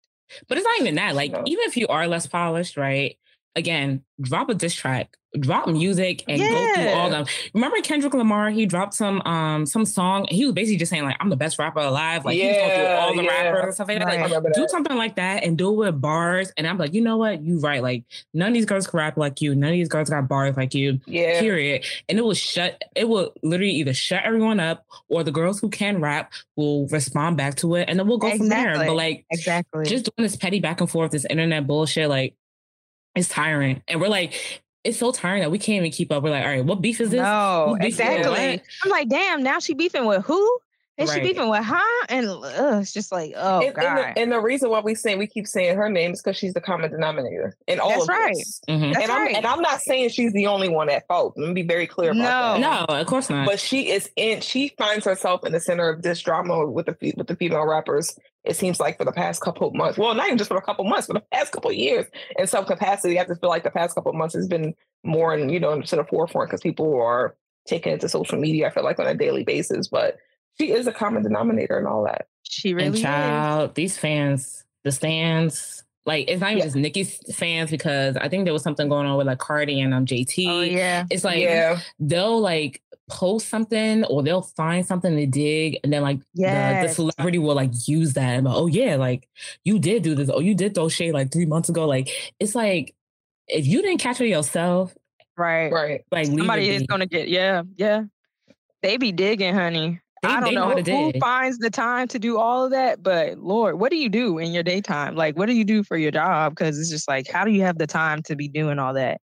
But it's not even that. Like, No. even if you are less polished, right? Again, drop a diss track, drop music, and go through all Yeah. them. Remember Kendrick Lamar? He dropped some um some song. He was basically just saying like, "I'm the best rapper alive." Like he was going through all the yeah. rappers and stuff like that. Like, do something like that and do it with bars. And I'm like, you know what? You right. Like none of these girls can rap like you. None of these girls got bars like you. Yeah. Period. And it will shut. It will literally either shut everyone up, or the girls who can rap will respond back to it, and then we'll go from there. But like, Exactly. just doing this petty back and forth, this internet bullshit, like it's tiring. And we're like, it's so tiring that we can't even keep up. We're like, all right, what beef is this? No, Who's beefing with exactly. I'm like, damn, now she beefing with who? Is she Right. beefing with her? And ugh, it's just like, oh and, god. and, the, and the reason why we say we keep saying her name is because she's the common denominator in all That's of right. this. Mhm. That's and I'm right. and I'm not saying she's the only one at fault. Let me be very clear about No. that. No, of course not. But she is in. She finds herself in the center of this drama with the with the female rappers. It seems like for the past couple of months. Well, not even just for a couple of months, for the past couple of years. In some capacity, I just feel like the past couple of months has been more in you know to the forefront because people are taking it to social media. I feel like on a daily basis, but she is a common denominator and all that. she and really is. child, these fans, the stands, like it's not even Yeah. just Nicki's fans because I think there was something going on with like Cardi and um JT. Oh yeah. It's like yeah, they'll like post something or they'll find something to dig and then like the, the celebrity will like use that and like, oh yeah like you did do this oh you did throw shade like three months ago like it's like if you didn't catch it yourself Right. right. like Somebody is gonna get yeah, yeah. They be digging, honey. They- I don't know know, who, who finds the time to do all of that, but Lord, what do you do in your daytime? Like, what do you do for your job? Because it's just like, how do you have the time to be doing all that?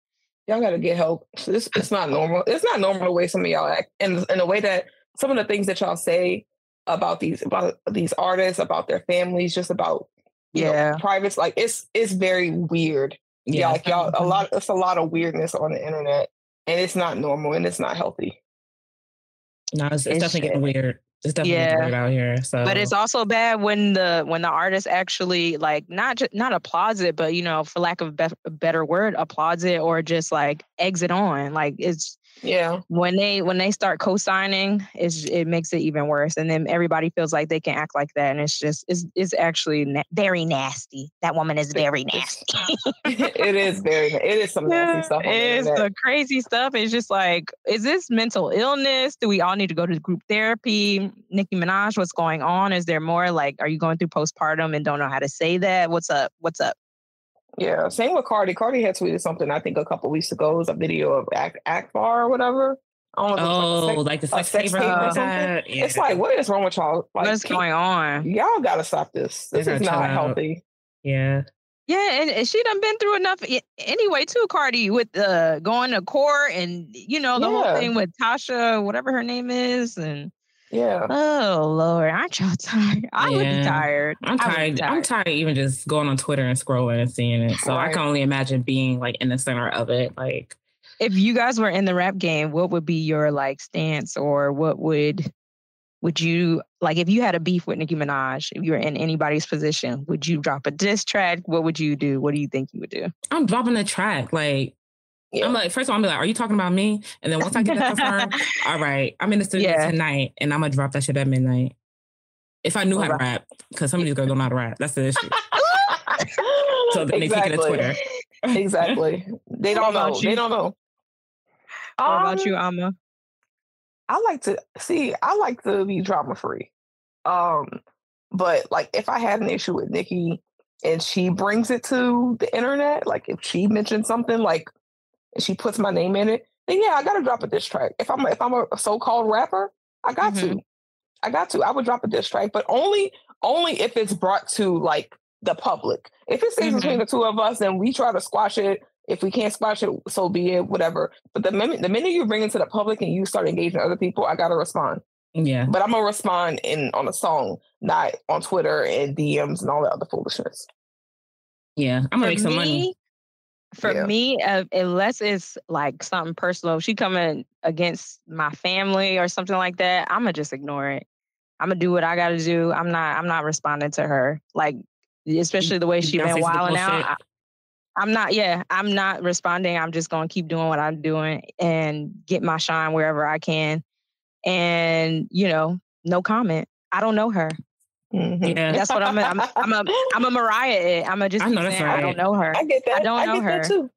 y'all got to get help. It's, it's not normal. It's not normal the way some of y'all act, and in the way that some of the things that y'all say about these about these artists, about their families, just about you know, Yeah. privates. Like it's it's very weird. Yeah, yeah like y'all a lot. It's a lot of weirdness on the internet, and it's not normal and it's not healthy. No it's, it's It's definitely getting weird it's definitely Yeah. getting weird out here so But it's also bad when the when the artist actually like not just not applauds it, but you know, for lack of be- a better word, applauds it or just like exit on. Like it's Yeah, when they when they start co-signing, it's it makes it even worse. And then everybody feels like they can act like that, and it's just it's it's actually na- very nasty. That woman is very nasty. it is very. It is some nasty stuff. On the it's the crazy stuff. It's just like, is this mental illness? Do we all need to go to group therapy? Nicki Minaj, what's going on? Is there more? Like, are you going through postpartum and don't know how to say that? What's up? What's up? Yeah, same with Cardi. Cardi had tweeted something I think a couple weeks ago. It was a video of Act Akbar or whatever. I don't know. if it was oh like sex- like the sex sex tape or something like yeah. It's like, what is wrong with y'all? Like, what is keep- going on? Y'all gotta stop this. This gotta is not out. healthy. yeah Yeah, and, and she done been through enough anyway too, Cardi, with uh, going to court and you know the Yeah. whole thing with Tasha, whatever her name is, and Yeah. oh Lord, aren't y'all tired? I would be tired. I'm I would be tired. I'm tired even just going on Twitter and scrolling and seeing it. So I can only imagine being like in the center of it. Like if you guys were in the rap game, what would be your like stance or what would would you like if you had a beef with Nicki Minaj, if you were in anybody's position, would you drop a diss track? What would you do? What do you think you would do? I'm dropping a track. Like yeah. I'm like, first of all, I'm like, are you talking about me? And then once I get that confirmed, all right, I'm in the studio yeah. tonight and I'm gonna drop that shit at midnight. If I knew all how right. to rap, because some of these girls don't know how to rap. That's the issue. so then exactly. they take it to Twitter. exactly. They don't know. You? They don't know. What um, about you, Ama? I like to see. I like to be drama free. Um, but like if I had an issue with Nicki and she brings it to the internet, like if she mentions something like and she puts my name in it, then yeah, I gotta drop a diss track. If I'm if I'm a so-called rapper, I got mm-hmm. to. I got to. I would drop a diss track, but only only if it's brought to like the public. If it stays mm-hmm. between the two of us, then we try to squash it if we can't squash it, so be it, whatever. But the minute the minute you bring it to the public and you start engaging other people, I gotta respond. Yeah. But I'm gonna respond in on a song, not on Twitter and DMs and all that other foolishness. Yeah, I'm gonna for make some me, money. For yeah. me, uh, unless it's like something personal, she coming against my family or something like that, I'm gonna just ignore it. I'm gonna do what I gotta do. I'm not. I'm not responding to her. Like, especially the way she been wilding out. I'm not, yeah, I'm not responding. I'm just to keep doing what I'm doing and get my shine wherever I can. And, you know, no comment. I don't know her. Mm-hmm. Yeah. That's what I'm a, I'm, I'm a, I'm a Mariah. I'm a just, I, know that's right. I don't know her. I get that. I don't I know her. too.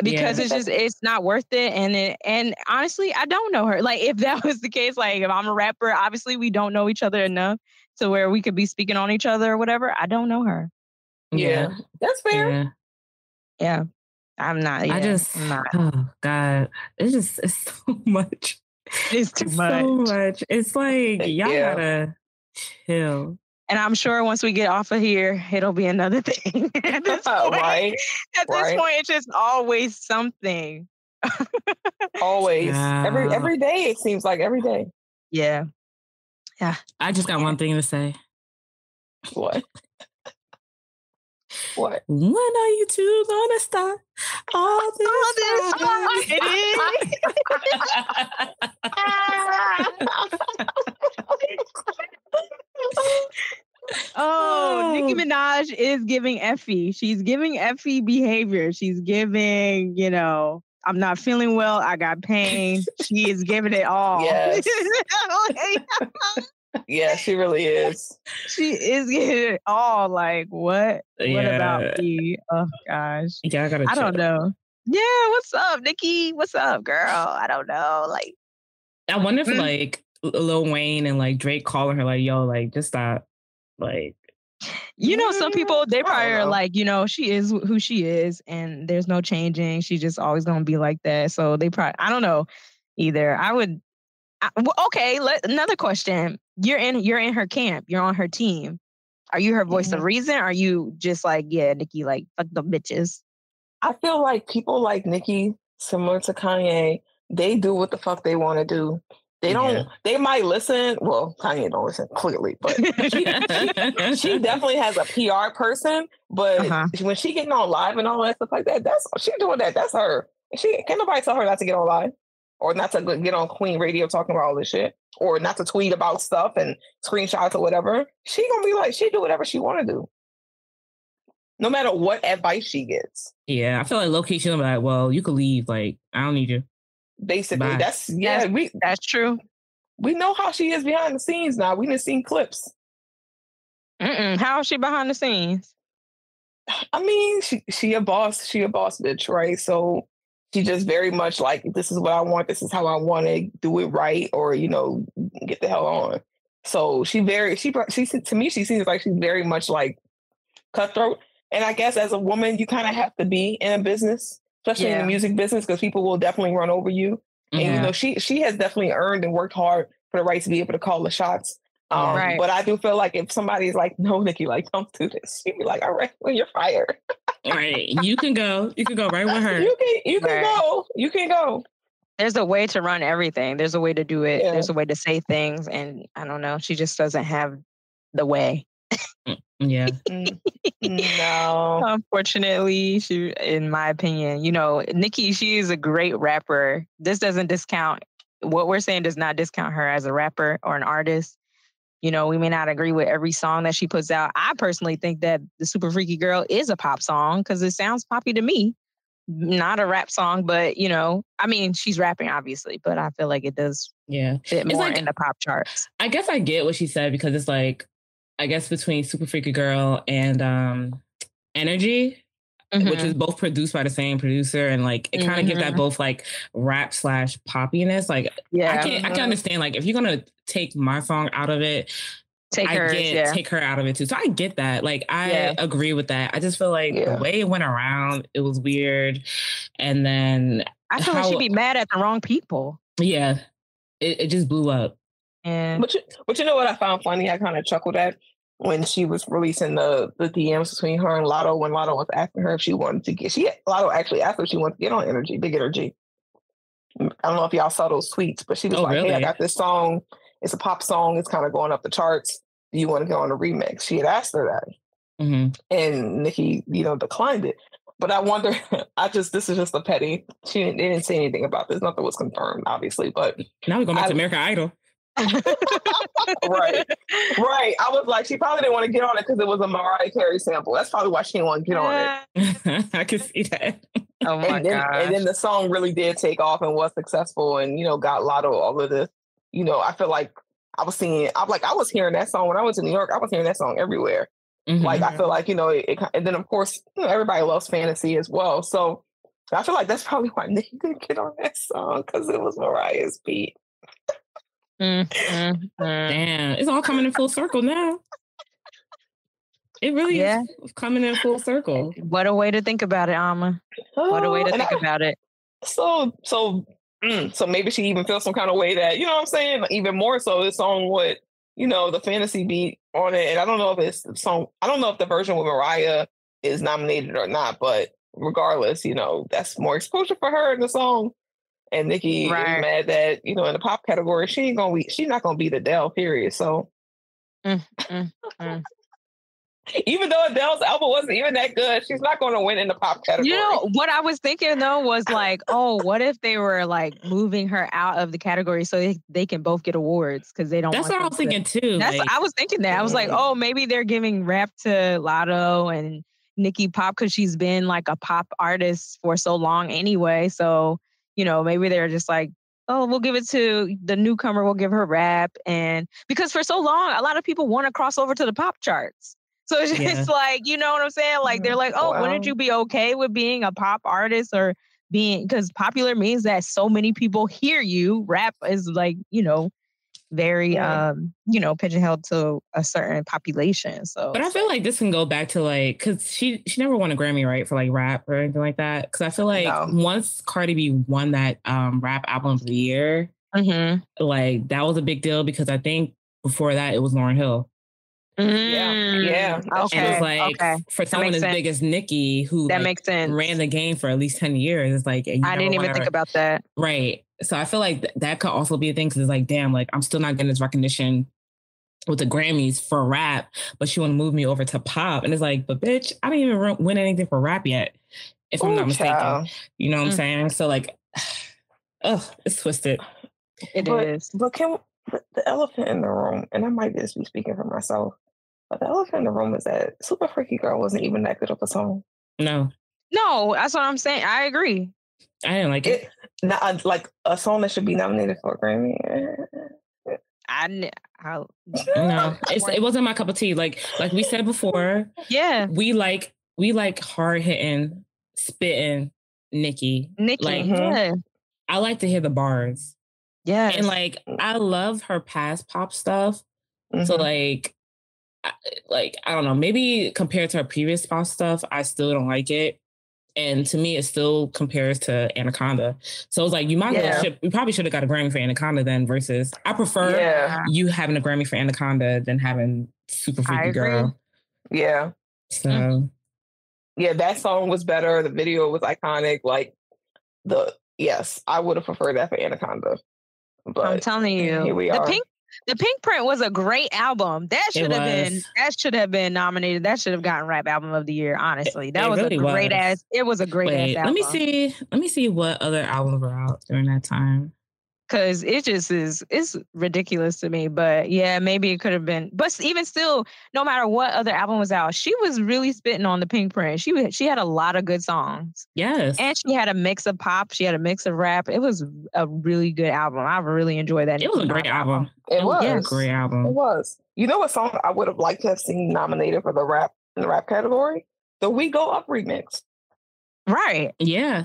Because yeah. it's just it's not worth it, and it, and honestly, I don't know her. Like if that was the case, like if I'm a rapper, obviously we don't know each other enough to where we could be speaking on each other or whatever. I don't know her. Yeah, yeah. that's fair. Yeah yeah i'm not yeah, i just not. oh god it's just it's so much it's too it's much so much it's like y'all yeah. gotta chill and I'm sure once we get off of here, it'll be another thing. at this point, right. At this right. point, it's just always something. always. Yeah. Every every day it seems like every day. Yeah. Yeah. I just got one thing to say. What? What? When are you two gonna stop all this? All this oh, Nicki Minaj is giving Effie. She's giving Effie behavior. She's giving, you know, I'm not feeling well. I got pain. she is giving it all. Yes. yeah, she really is. She is giving it all. Like, what? Yeah. What about me? Oh gosh. Yeah, I gotta. I don't know. Yeah, what's up, Nicki? What's up, girl? I don't know. Like, I wonder if mm. like Lil Wayne and like Drake calling her like, "Yo, like, just stop." Like, you know, some people they probably are like, you know, she is who she is, and there's no changing. She's just always gonna be like that. So they probably, I don't know, either. I would. I, well, okay, let, another question you're in you're in her camp. You're on her team. Are you her voice mm-hmm. of reason? are you just like, yeah, Nicki, like fuck the bitches? I feel like people like Nicki, similar to Kanye, they do what the fuck they want to do. They don't. Yeah. They might listen. Well, Kanye don't listen clearly, but she, she, she, definitely has a PR person. But uh-huh. when she getting on live and all that stuff like that, that's she doing that. That's her. She can't nobody tell her not to get on live or not to get on Queen Radio talking about all this shit, or not to tweet about stuff and screenshots or whatever. She gonna be like, she do whatever she want to do, no matter what advice she gets. Yeah, I feel like location. she'll be like, well, you could leave. Like, I don't need you. Basically, Bye. that's yeah, that's, we that's true. We know how she is behind the scenes now. We didn't seen clips. Mm-mm. How is she behind the scenes? I mean, she she a boss. She a boss bitch, right? So she just very much like this is what I want, this is how I want to do it right, or you know, get the hell on. So she very she she to me she seems like she's very much like cutthroat. And I guess as a woman, you kind of have to be in a business, especially yeah. in the music business, because people will definitely run over you. And you know, she she has definitely earned and worked hard for the right to be able to call the shots. Um, right. But I do feel like if somebody's like, no, Nicki, like, don't do this, she'd be like, all right, well, you're fired. all right. You can go. You can go right with her. You can you can right. go. You can go. There's a way to run everything. There's a way to do it. Yeah. There's a way to say things. And I don't know. She just doesn't have the way. Yeah. Mm, no. Unfortunately, she in my opinion, you know, Nicki, she is a great rapper. This doesn't discount what we're saying does not discount her as a rapper or an artist You know, we may not agree with every song that she puts out. I personally think that the Super Freaky Girl is a pop song because it sounds poppy to me. Not a rap song, but you know, I mean, she's rapping obviously, but I feel like it does yeah fit more like, in the pop charts. I guess I get what she said because it's like, I guess between Super Freaky Girl and um Energy, mm-hmm. which is both produced by the same producer, and like it kind of mm-hmm. gives that mm-hmm. both like rap slash poppiness. Like, yeah, I can mm-hmm. I can understand like if you're gonna take my song out of it, take her, get, yeah. take her out of it too. So I get that. Like I yeah. agree with that. I just feel like yeah. the way it went around, it was weird. And then I feel how, like she'd be mad at the wrong people. Yeah, it, it just blew up. And but you, but you know what I found funny? I kind of chuckled at when she was releasing the the DMs between her and Latto when Latto was asking her if she wanted to get she Latto actually asked her if she wanted to get on energy, big energy. I don't know if y'all saw those tweets, but she was oh, like, really? Hey, I got this song. It's a pop song. It's kind of going up the charts. Do you want to go on a remix? She had asked her that. Mm-hmm. And Nicki, you know, declined it. But I wonder, I just, this is just a petty. She didn't, didn't say anything about this. Nothing was confirmed, obviously. But now we're going back I, to American Idol. Right, right. I was like, she probably didn't want to get on it because it was a Mariah Carey sample. That's probably why she didn't want to get on it. I can see that. Oh my and then, gosh. and then the song really did take off and was successful, and you know, got Latto all of this. You know, I feel like I was seeing. I'm like, I was hearing that song when I was in New York. I was hearing that song everywhere. Mm-hmm. Like, I feel like you know, it, it, and then of course, you know, everybody loves fantasy as well. So I feel like that's probably why Nicki didn't get on that song because it was Mariah's beat. Mm, mm, mm. Damn, it's all coming in full circle now. It really yeah. is coming in full circle. What a way to think about it, Ama. What a way to think I, about it. So, so, mm, so maybe she even feels some kind of way that you know what I'm saying. Even more so, it's on what you know the fantasy beat on it, and I don't know if it's the song. I don't know if the version with Mariah is nominated or not, but regardless, you know that's more exposure for her in the song. And Nicki right. is mad that you know in the pop category she ain't gonna be she's not gonna be the Adele period. So mm, mm, mm. even though Adele's album wasn't even that good, she's not going to win in the pop category. You know what I was thinking though was like, oh, what if they were like moving her out of the category so they, they can both get awards because they don't. That's what I was to, thinking too. That's like, I was thinking that I was like, oh, maybe they're giving rap to Latto and Nicki Pop because she's been like a pop artist for so long anyway. So you know, maybe they're just like, oh, we'll give it to the newcomer, we'll give her rap. And because for so long, a lot of people want to cross over to the pop charts. So it's yeah. like, you know what I'm saying? Like they're mm-hmm. like, oh, wow. wouldn't you be okay with being a pop artist or being because popular means that so many people hear you. Rap is like, you know, very yeah. um you know pigeonholed to a certain population so but i feel like this can go back to like because she she never won a grammy right for like rap or anything like that because i feel like no. once cardi b won that um rap album of the year mm-hmm. like that was a big deal because i think before that it was lauryn hill Mm, yeah, yeah. Okay. And it's like okay. for someone as sense. big as Nicki, who that like, makes sense, ran the game for at least ten years. It's like I didn't even think about that. Right. So I feel like th- that could also be a thing because it's like, damn, like I'm still not getting this recognition with the Grammys for rap, but she want to move me over to pop, and it's like, but bitch, I didn't even win anything for rap yet, if Ooh, I'm not mistaken. Child. You know what mm. I'm saying? So like, oh, it's twisted. It but, is. but, can but the elephant in the room, and I might just be speaking for myself. But the elephant in the room is that Super Freaky Girl wasn't even that good of a song. No. No, that's what I'm saying. I agree. I didn't like it. it not like a song that should be nominated for a Grammy. I, I no, it wasn't my cup of tea. Like like we said before, yeah, we like we like hard hitting, spitting Nicki. Nicki, like, yeah. I like to hear the bars. Yeah, and like I love her past pop stuff. Mm-hmm. So like like I don't know, maybe compared to her previous pop stuff, I still don't like it. And to me, it still compares to Anaconda. So it's like you might yeah. well we probably should have got a Grammy for Anaconda then versus I prefer yeah. you having a Grammy for Anaconda than having Super Freaky Girl. Yeah. So mm. yeah, that song was better. The video was iconic. Like the yes, I would have preferred that for Anaconda. But I'm telling you, here we the are. Pink the Pinkprint was a great album. That should have been that should have been nominated. That should have gotten rap album of the year. Honestly, that it was really a great was. ass. It was a great Wait, ass. Album. Let me see. Let me see what other albums were out during that time. Cause it just is it's ridiculous to me. But yeah, maybe it could have been. But even still, no matter what other album was out, she was really spitting on the Pinkprint. She she had a lot of good songs. Yes. And she had a mix of pop. She had a mix of rap. It was a really good album. I really enjoyed that. It was a great album. It was a great album. It was. You know what song I would have liked to have seen nominated for the rap in the rap category? The We Go Up remix. Right. Yeah.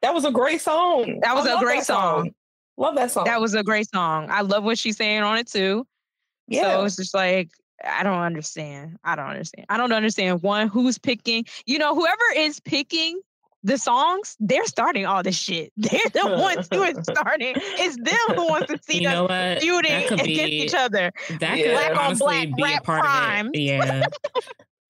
That was a great song. That was I a great song. song. Love that song. That was a great song. I love what she's saying on it too. Yeah. So it's just like I don't understand. I don't understand. I don't understand one who's picking. You know, whoever is picking the songs, they're starting all this shit. They're the ones who are starting. It's them who wants to see you know us feuding against be, each other. That could black honestly on black, be a part crime. of it. Yeah.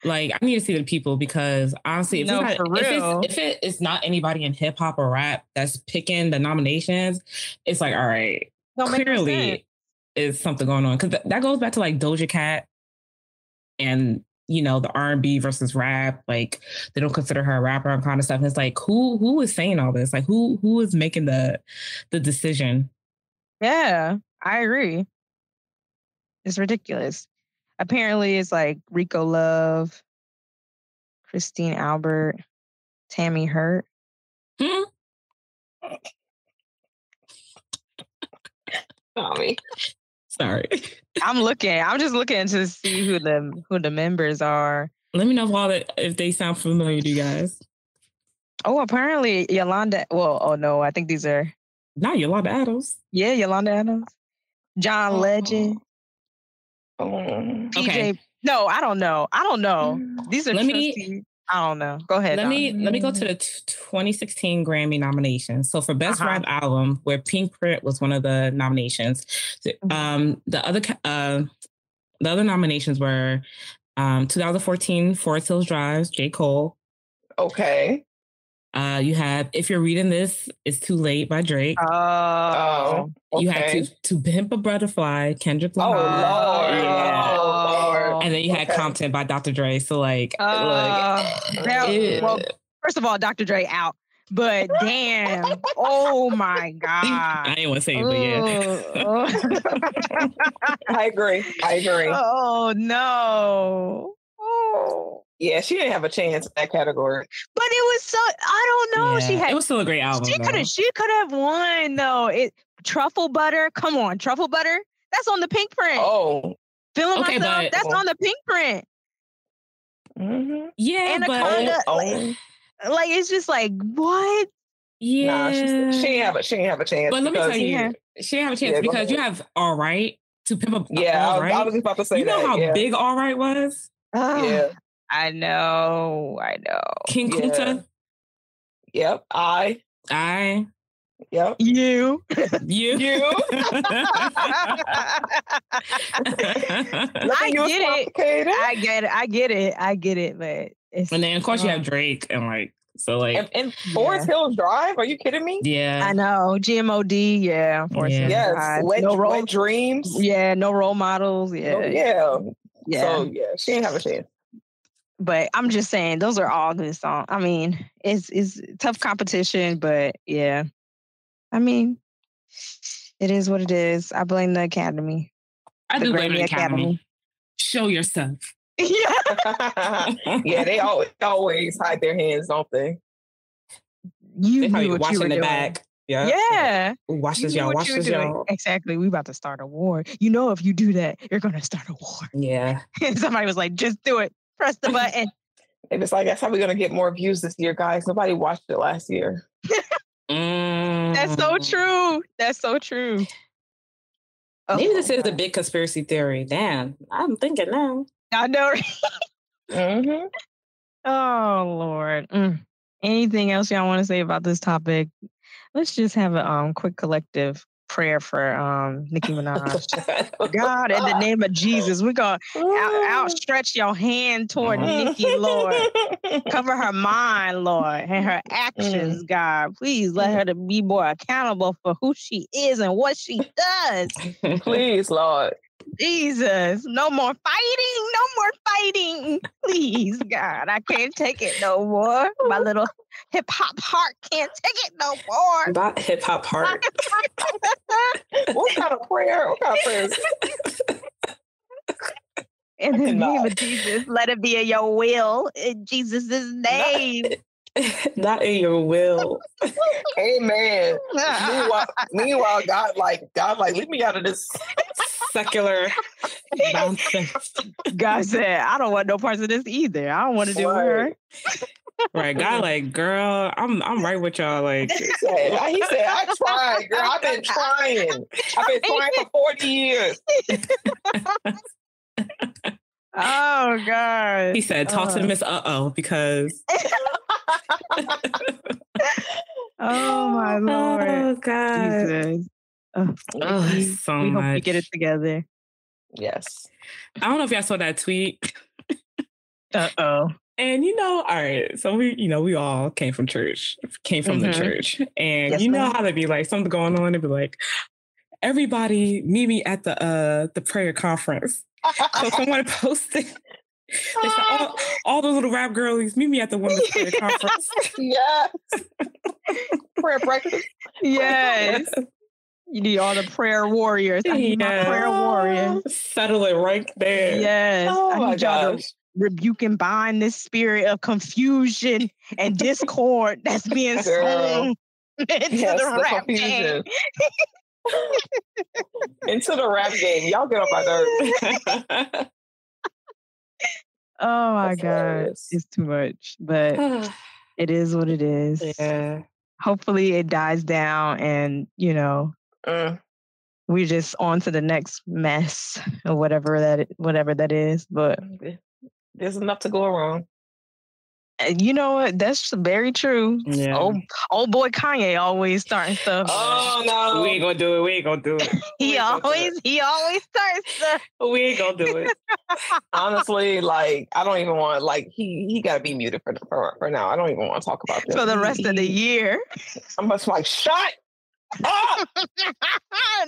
like I need to see the people because honestly, if, no, it's, not, if, it's, if it is not anybody in hip hop or rap that's picking the nominations, it's like all right, Don't clearly is something going on because th- that goes back to like Doja Cat and you know the R and B versus rap. Like they don't consider her a rapper and kind of stuff. And it's like who who is saying all this? Like who who is making the the decision? Yeah, I agree. It's ridiculous apparently it's like Rico Love, Christine Albert, Tammy Hurt. Hmm? Tommy. Sorry. I'm looking. I'm just looking to see who the who the members are. Let me know if all that if they sound familiar to you guys. Oh, apparently Yolanda. Well, oh no, I think these are not Yolanda Adams. Yeah, Yolanda Adams. John oh. Legend. Um, okay. No, I don't know. I don't know. Mm. These are let me. I don't know. Go ahead. Let me let me go to the t- 2016 Grammy nominations. So for Best uh-huh. Rap Album, where Pinkprint was one of the nominations, mm-hmm. um, the other uh, the other nominations were um, 2014 Forest Hills Drive, J Cole. Okay. Uh, you have if you're reading this, it's too late by Drake. Oh, oh okay. you have to to pimp a butterfly, Kendrick Lamar. Oh Lord, yeah. oh, Lord. and then you had okay. Compton by Dr. Dre. So like, uh, like now, well, first of all, Dr. Dre out. But damn, oh my god! I didn't want to say it, but yeah. I agree. I agree. Oh no! Oh. Yeah, she didn't have a chance in that category. But it was so I don't know. Yeah, she had it was still a great album. She could have she could have won though. It truffle butter. Come on, truffle butter. That's on the Pinkprint. Oh. Feeling okay, myself. But, that's on the Pinkprint. Mm-hmm. Yeah, Anaconda, but like, like, it's just like what? Yeah, nah, she, she ain't have a she ain't have a chance. But let me tell you, she didn't have a chance yeah, because you have all right to pimp up. Yeah, all right. I was about to say you know that, how yeah. big all right was. Oh. yeah. I know, I know. King yeah. Kunta. Yep, I. I. Yep. You. You. You. I get it. I get it. I get it. I get it. But it's, and then of course you have Drake and like so like and, and Forest yeah. Hills Drive. Are you kidding me? Yeah. I know. GMOD. Yeah. Forest yeah. Hills Drive. Wet, no role wet dreams. Yeah. No role models. Yeah. Oh, yeah. Yeah. So yeah, she ain't have a chance. But I'm just saying those are all good songs. I mean, it's it's tough competition, but yeah. I mean, it is what it is. I blame the Academy. I the do blame the Academy. Academy. Show yourself. Yeah. yeah, they always always hide their hands, don't they? You they knew what you were in the doing. back. Yeah. Yeah. Watch this, y'all. Watch this, y'all. Exactly. We about to start a war. You know, if you do that, you're gonna start a war. Yeah. And somebody was like, just do it. Press the button. And it's like that's how we're gonna get more views this year, guys. Nobody watched it last year. mm. That's so true. That's so true. Oh, Maybe this is a big conspiracy theory. Damn, I'm thinking now. I know. mm-hmm. Oh Lord. Mm. Anything else y'all want to say about this topic? Let's just have a um quick collective prayer for um Nicki Minaj. God, in the name of Jesus, we're gonna out, outstretch your hand toward Nicki, Lord. Cover her mind, Lord, and her actions, mm. God. Please let her to be more accountable for who she is and what she does. Please, Lord. Jesus, no more fighting, no more fighting. Please, God, I can't take it no more. My little hip hop heart can't take it no more. Not hip hop heart. what kind of prayer? What kind of prayer In the name of Jesus, let it be in your will. In Jesus' name. Not in your will. Amen. meanwhile, meanwhile, God like God like leave me out of this secular nonsense. God said, I don't want no parts of this either. I don't want to do right. her. Right. God like, girl, I'm I'm right with y'all. Like he said, he said, I tried, girl. I've been trying. I've been trying for 40 years. Oh God. He said, talk uh. to Miss Uh Oh because Oh my lord. Oh God. Jesus. Oh, oh we, so we much. hope we get it together. Yes. I don't know if y'all saw that tweet. uh oh. And you know, all right, so we, you know, we all came from church, came from mm-hmm. the church. And yes, you know ma'am. how they be like, something going on, they'd be like, everybody meet me at the uh the prayer conference. so someone posted they said, all, all the little rap girlies, meet me at the women's prayer conference. yes. prayer breakfast. Yes. You need all the prayer warriors. I need yes. my prayer warriors. Settle it right there. Yes. Oh I my gosh. rebuke and bind this spirit of confusion and discord that's being sown into yes, the, the rap confusion. into the rap game. Y'all get on my nerves. oh my god, it's too much, but it is what it is. Yeah. Hopefully, it dies down, and you know, mm. we're just on to the next mess or whatever that whatever that is. But there's enough to go around. You know what? That's very true. Yeah. Old, old boy Kanye always starting stuff. Oh no, we ain't gonna do it. We ain't gonna do it. he always he always starts stuff. We ain't gonna do it. Honestly, like I don't even want like he he got to be muted for, for for now. I don't even want to talk about this for the rest he, of the year. I'm just like shut Oh! Ah!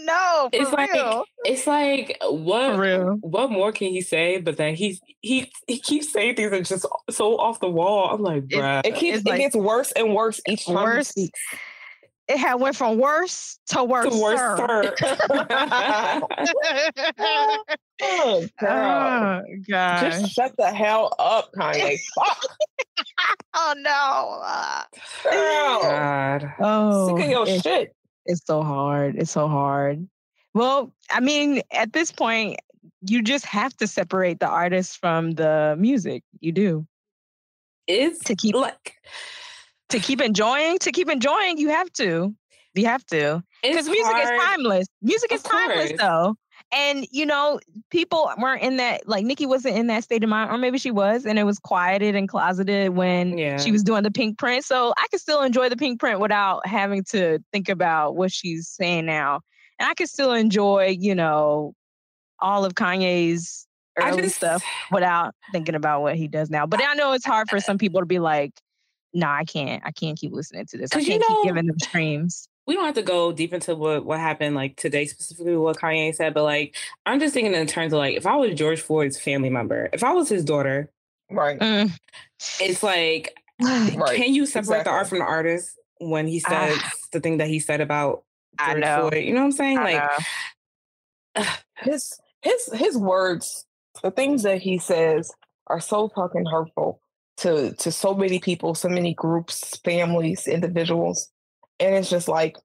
no, it's real. like it's like what what more can he say? But then he's he he keeps saying things that just so off the wall. I'm like, bruh. It, it keeps it like, gets worse and worse each time. Worse. It had went from worse to worse. To worse, sir. oh, God. Oh, God. Just shut the hell up, Kanye. Fuck. oh no. Uh, Girl. God. Oh. Sick of oh, your it, shit. It's so hard. It's so hard. Well, I mean, at this point, you just have to separate the artist from the music. You do. Is to keep like to keep enjoying, to keep enjoying, you have to. You have to. Because music hard. is timeless. Music is timeless though. And you know, people weren't in that like Nicki wasn't in that state of mind, or maybe she was, and it was quieted and closeted when yeah. she was doing the Pinkprint. So I can still enjoy the Pinkprint without having to think about what she's saying now. And I can still enjoy, you know, all of Kanye's early just, stuff without thinking about what he does now. But I know it's hard for some people to be like, nah, I can't. I can't keep listening to this. I can't you know, keep giving them streams we don't have to go deep into what what happened like today specifically what Kanye said, but like I'm just thinking in terms of like if I was George Floyd's family member, if I was his daughter, right, mm. it's like right. can you separate exactly. the art from the artist when he says uh, the thing that he said about George I know. Floyd? You know what I'm saying? I like know. his his his words, the things that he says are so fucking hurtful to to so many people, so many groups, families, individuals and it's just like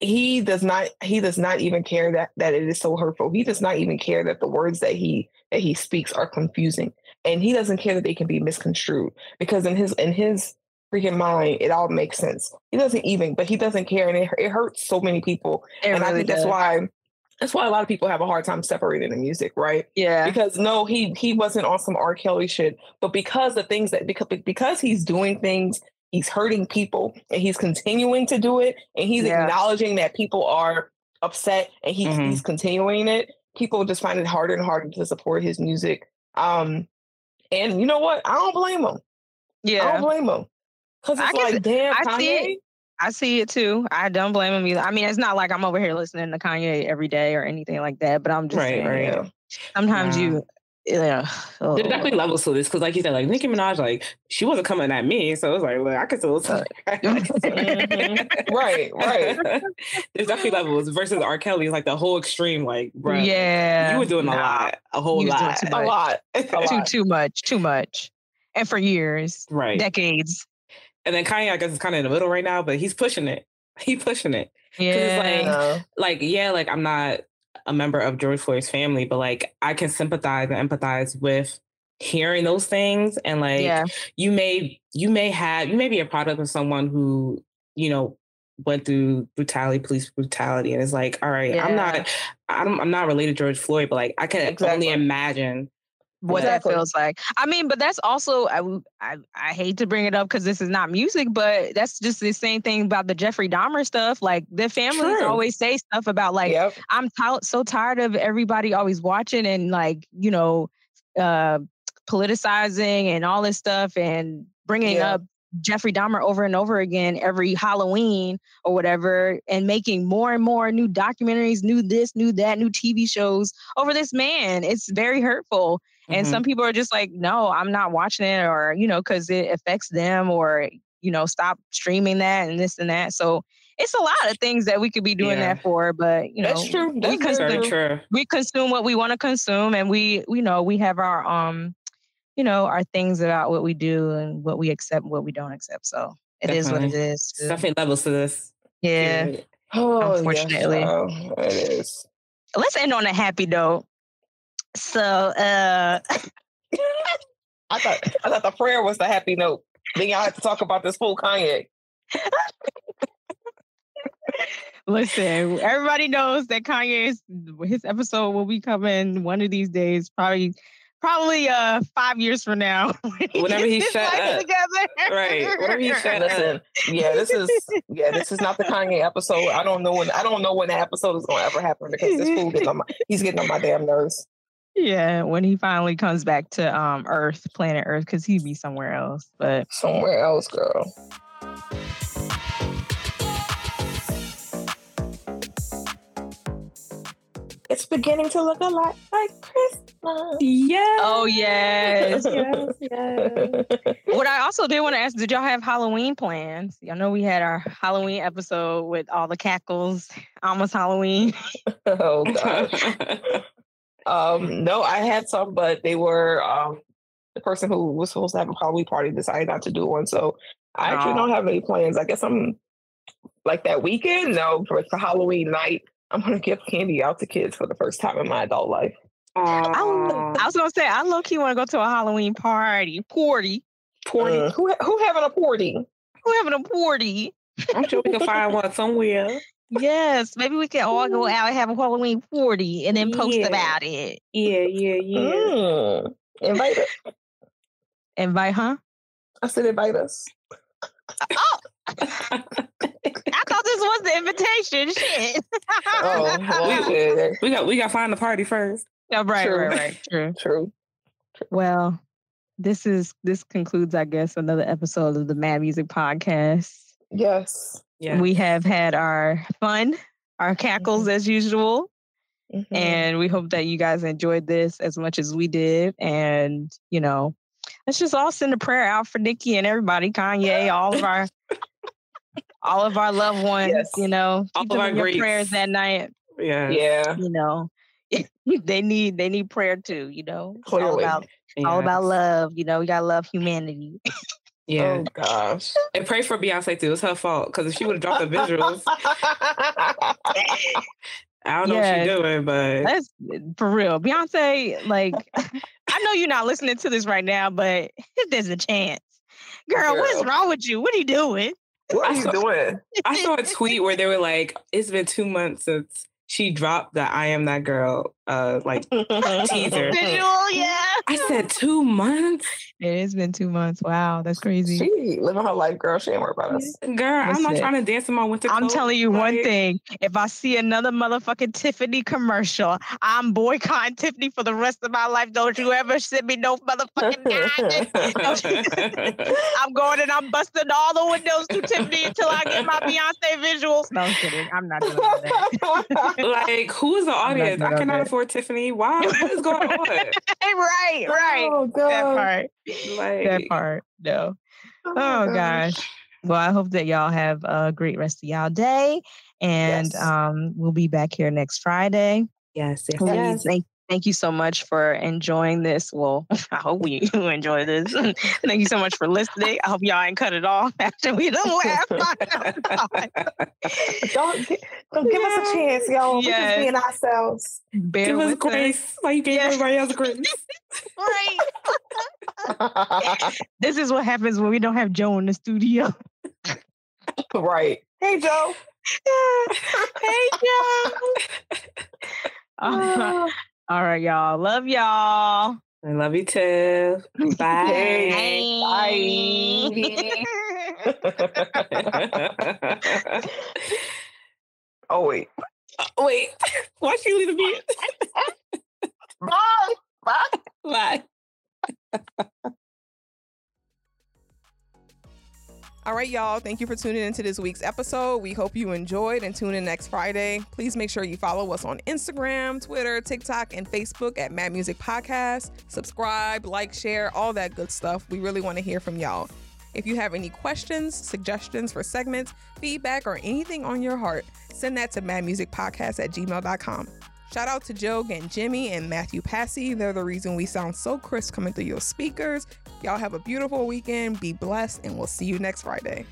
he does not he does not even care that that it is so hurtful he does not even care that the words that he that he speaks are confusing and he doesn't care that they can be misconstrued because in his in his freaking mind it all makes sense he doesn't even but he doesn't care and it, it hurts so many people it and really i think does. that's why that's why a lot of people have a hard time separating the music, right? Yeah. Because no, he he wasn't on some R. Kelly shit, but because the things that because because he's doing things he's hurting people and he's continuing to do it and he's yeah. acknowledging that people are upset and he's, mm-hmm. he's continuing it people just find it harder and harder to support his music um and you know what i don't blame him yeah i don't blame him because it's I like damn I Kanye. see it. I see it too. I don't blame him either. I mean, it's not like I'm over here listening to Kanye every day or anything like that, but I'm just right, saying, right. Sometimes yeah. you yeah. Oh. There's definitely levels to this because, like you said, like Nicki Minaj, like she wasn't coming at me, so it was like, look, I could still talk. mm-hmm. right, right. There's definitely levels versus R. Kelly is like the whole extreme. Like, bro, yeah, you were doing nah. a lot, a whole lot, a lot, a lot, too too much, too much, and for years, right, decades. And then Kanye, I guess, is kind of in the middle right now, but he's pushing it. He's pushing it. Yeah. Like, like, yeah, like I'm not a member of George Floyd's family, but like I can sympathize and empathize with hearing those things and like yeah. you may you may have you may be a product of someone who you know went through brutality police brutality and it's like all right yeah. i'm not I'm, I'm not related to george floyd but like i can exactly. only imagine what exactly. that feels like. I mean, but that's also I I, I hate to bring it up because this is not music, but that's just the same thing about the Jeffrey Dahmer stuff. Like the families True. always say stuff about like yep. I'm t- so tired of everybody always watching and like you know uh politicizing and all this stuff and bringing yeah. up Jeffrey Dahmer over and over again every Halloween or whatever, and making more and more new documentaries, new this, new that, new TV shows over this man. It's very hurtful. And mm-hmm. some people are just like, no, I'm not watching it, or, you know, because it affects them, or, you know, stop streaming that and this and that. So it's a lot of things that we could be doing yeah. that for, but you know, that's true. That's we consume, true. We consume what we want to consume, and we, you know, we have our um, you know, our things about what we do and what we accept, and what we don't accept. So it Definitely. is what it is. Definitely levels to this. Yeah. Oh, unfortunately, yes, it is. Let's end on a happy note. So uh I thought I thought the prayer was the happy note. Then y'all had to talk about this whole Kanye. Listen, everybody knows that Kanye's his episode will be coming one of these days, probably probably uh five years from now. Whenever he shut up. Together. Right. Whenever he shut Listen, up. Yeah, this is yeah, this is not the Kanye episode. I don't know when I don't know when the episode is gonna ever happen because this fool gets on my he's getting on my damn nerves. Yeah, when he finally comes back to um Earth, planet Earth, because he'd be somewhere else. But somewhere else, girl. It's beginning to look a lot like Christmas. Yeah. Oh yes. yes, yes. what I also did want to ask, did y'all have Halloween plans? Y'all know we had our Halloween episode with all the cackles, almost Halloween. oh gosh. Um, no, I had some, but they were um, the person who was supposed to have a Halloween party decided not to do one. So I actually don't have any plans. I guess I'm like that weekend. No, for, for Halloween night, I'm gonna give candy out to kids for the first time in my adult life. I, I, was gonna say I low key want to go to a Halloween party. Party. Party. Uh, who who having a party? Who having a party? I'm sure we can find one somewhere. Yes, maybe we can all go out and have a Halloween party and then post yeah. about it. Yeah, yeah, yeah. Mm. Invite us. Invite, huh? I said invite us. Oh. I thought this was the invitation. Shit. oh, well, we, we, got we got to find the party first. Yeah, right, True. right, right. True. True. Well, this is this concludes, I guess, another episode of the Mad Music Podcast. Yes. Yeah. We have had our fun, our cackles mm-hmm. as usual. Mm-hmm. And we hope that you guys enjoyed this as much as we did. And, you know, let's just all send a prayer out for Nicki and everybody, Kanye, all of our all of our loved ones, yes. you know, all keep them in your prayers that night. Yeah. Yeah. You know, they need they need prayer too, you know. It's all about yes. all about love. You know, we gotta love humanity. Yeah. Oh gosh. And pray for Beyonce too. It's her fault. Because if she would have dropped the visuals. I don't know yeah, what she's doing, but that's for real. Beyonce, like, I know you're not listening to this right now, but there's a chance. Girl, Girl. what's wrong with you? What are you doing? What are you doing? I saw a tweet where they were like, "It's been two months since she dropped the I am that girl uh like teaser. Visual, yeah. I said two months. It has been two months. Wow, that's crazy. She living her life, girl. She ain't worried about us. Girl, I'm not trying to dance in my winter. I'm telling you one thing. If I see another motherfucking Tiffany commercial, I'm boycotting Tiffany for the rest of my life. Don't you ever send me no motherfucking I'm going and I'm busting all the windows to Tiffany until I get my Beyonce visuals. No, I'm kidding. I'm not doing that. like, who is the audience? I cannot afford Tiffany. Why? What is going on? right, right. Oh, God. That part. Like, that part. No. Oh, oh gosh. Well, I hope that y'all have a great rest of y'all day. And yes. um, we'll be back here next Friday. Yes, yes, yes. Thank, thank you so much for enjoying this. Well, I hope we enjoy this. thank you so much for listening. I hope y'all ain't cut it off after we done laugh. don't, laugh. don't give us a chance, y'all. Yes. We're just being ourselves. Bear give us grace. Like you gave yes. everybody else grace. right. this is what happens when we don't have Joe in the studio. right. Hey, Joe. hey, Joe. Uh, all right, y'all. Love y'all. I love you too. Bye. Bye. oh wait. Oh, wait. Why should you leave the beat? Bye. Bye. Bye. All right, y'all. Thank you for tuning into this week's episode. We hope you enjoyed and tune in next Friday. Please make sure you follow us on Instagram, Twitter, TikTok, and Facebook at Mad Music Podcast. Subscribe, like, share, all that good stuff. We really want to hear from y'all. If you have any questions, suggestions for segments, feedback, or anything on your heart, send that to madmusicpodcast at gmail.com. Shout out to Joe Gangemi and Mathew Passy. They're the reason we sound so crisp coming through your speakers. Y'all have a beautiful weekend, be blessed, and we'll see you next Friday.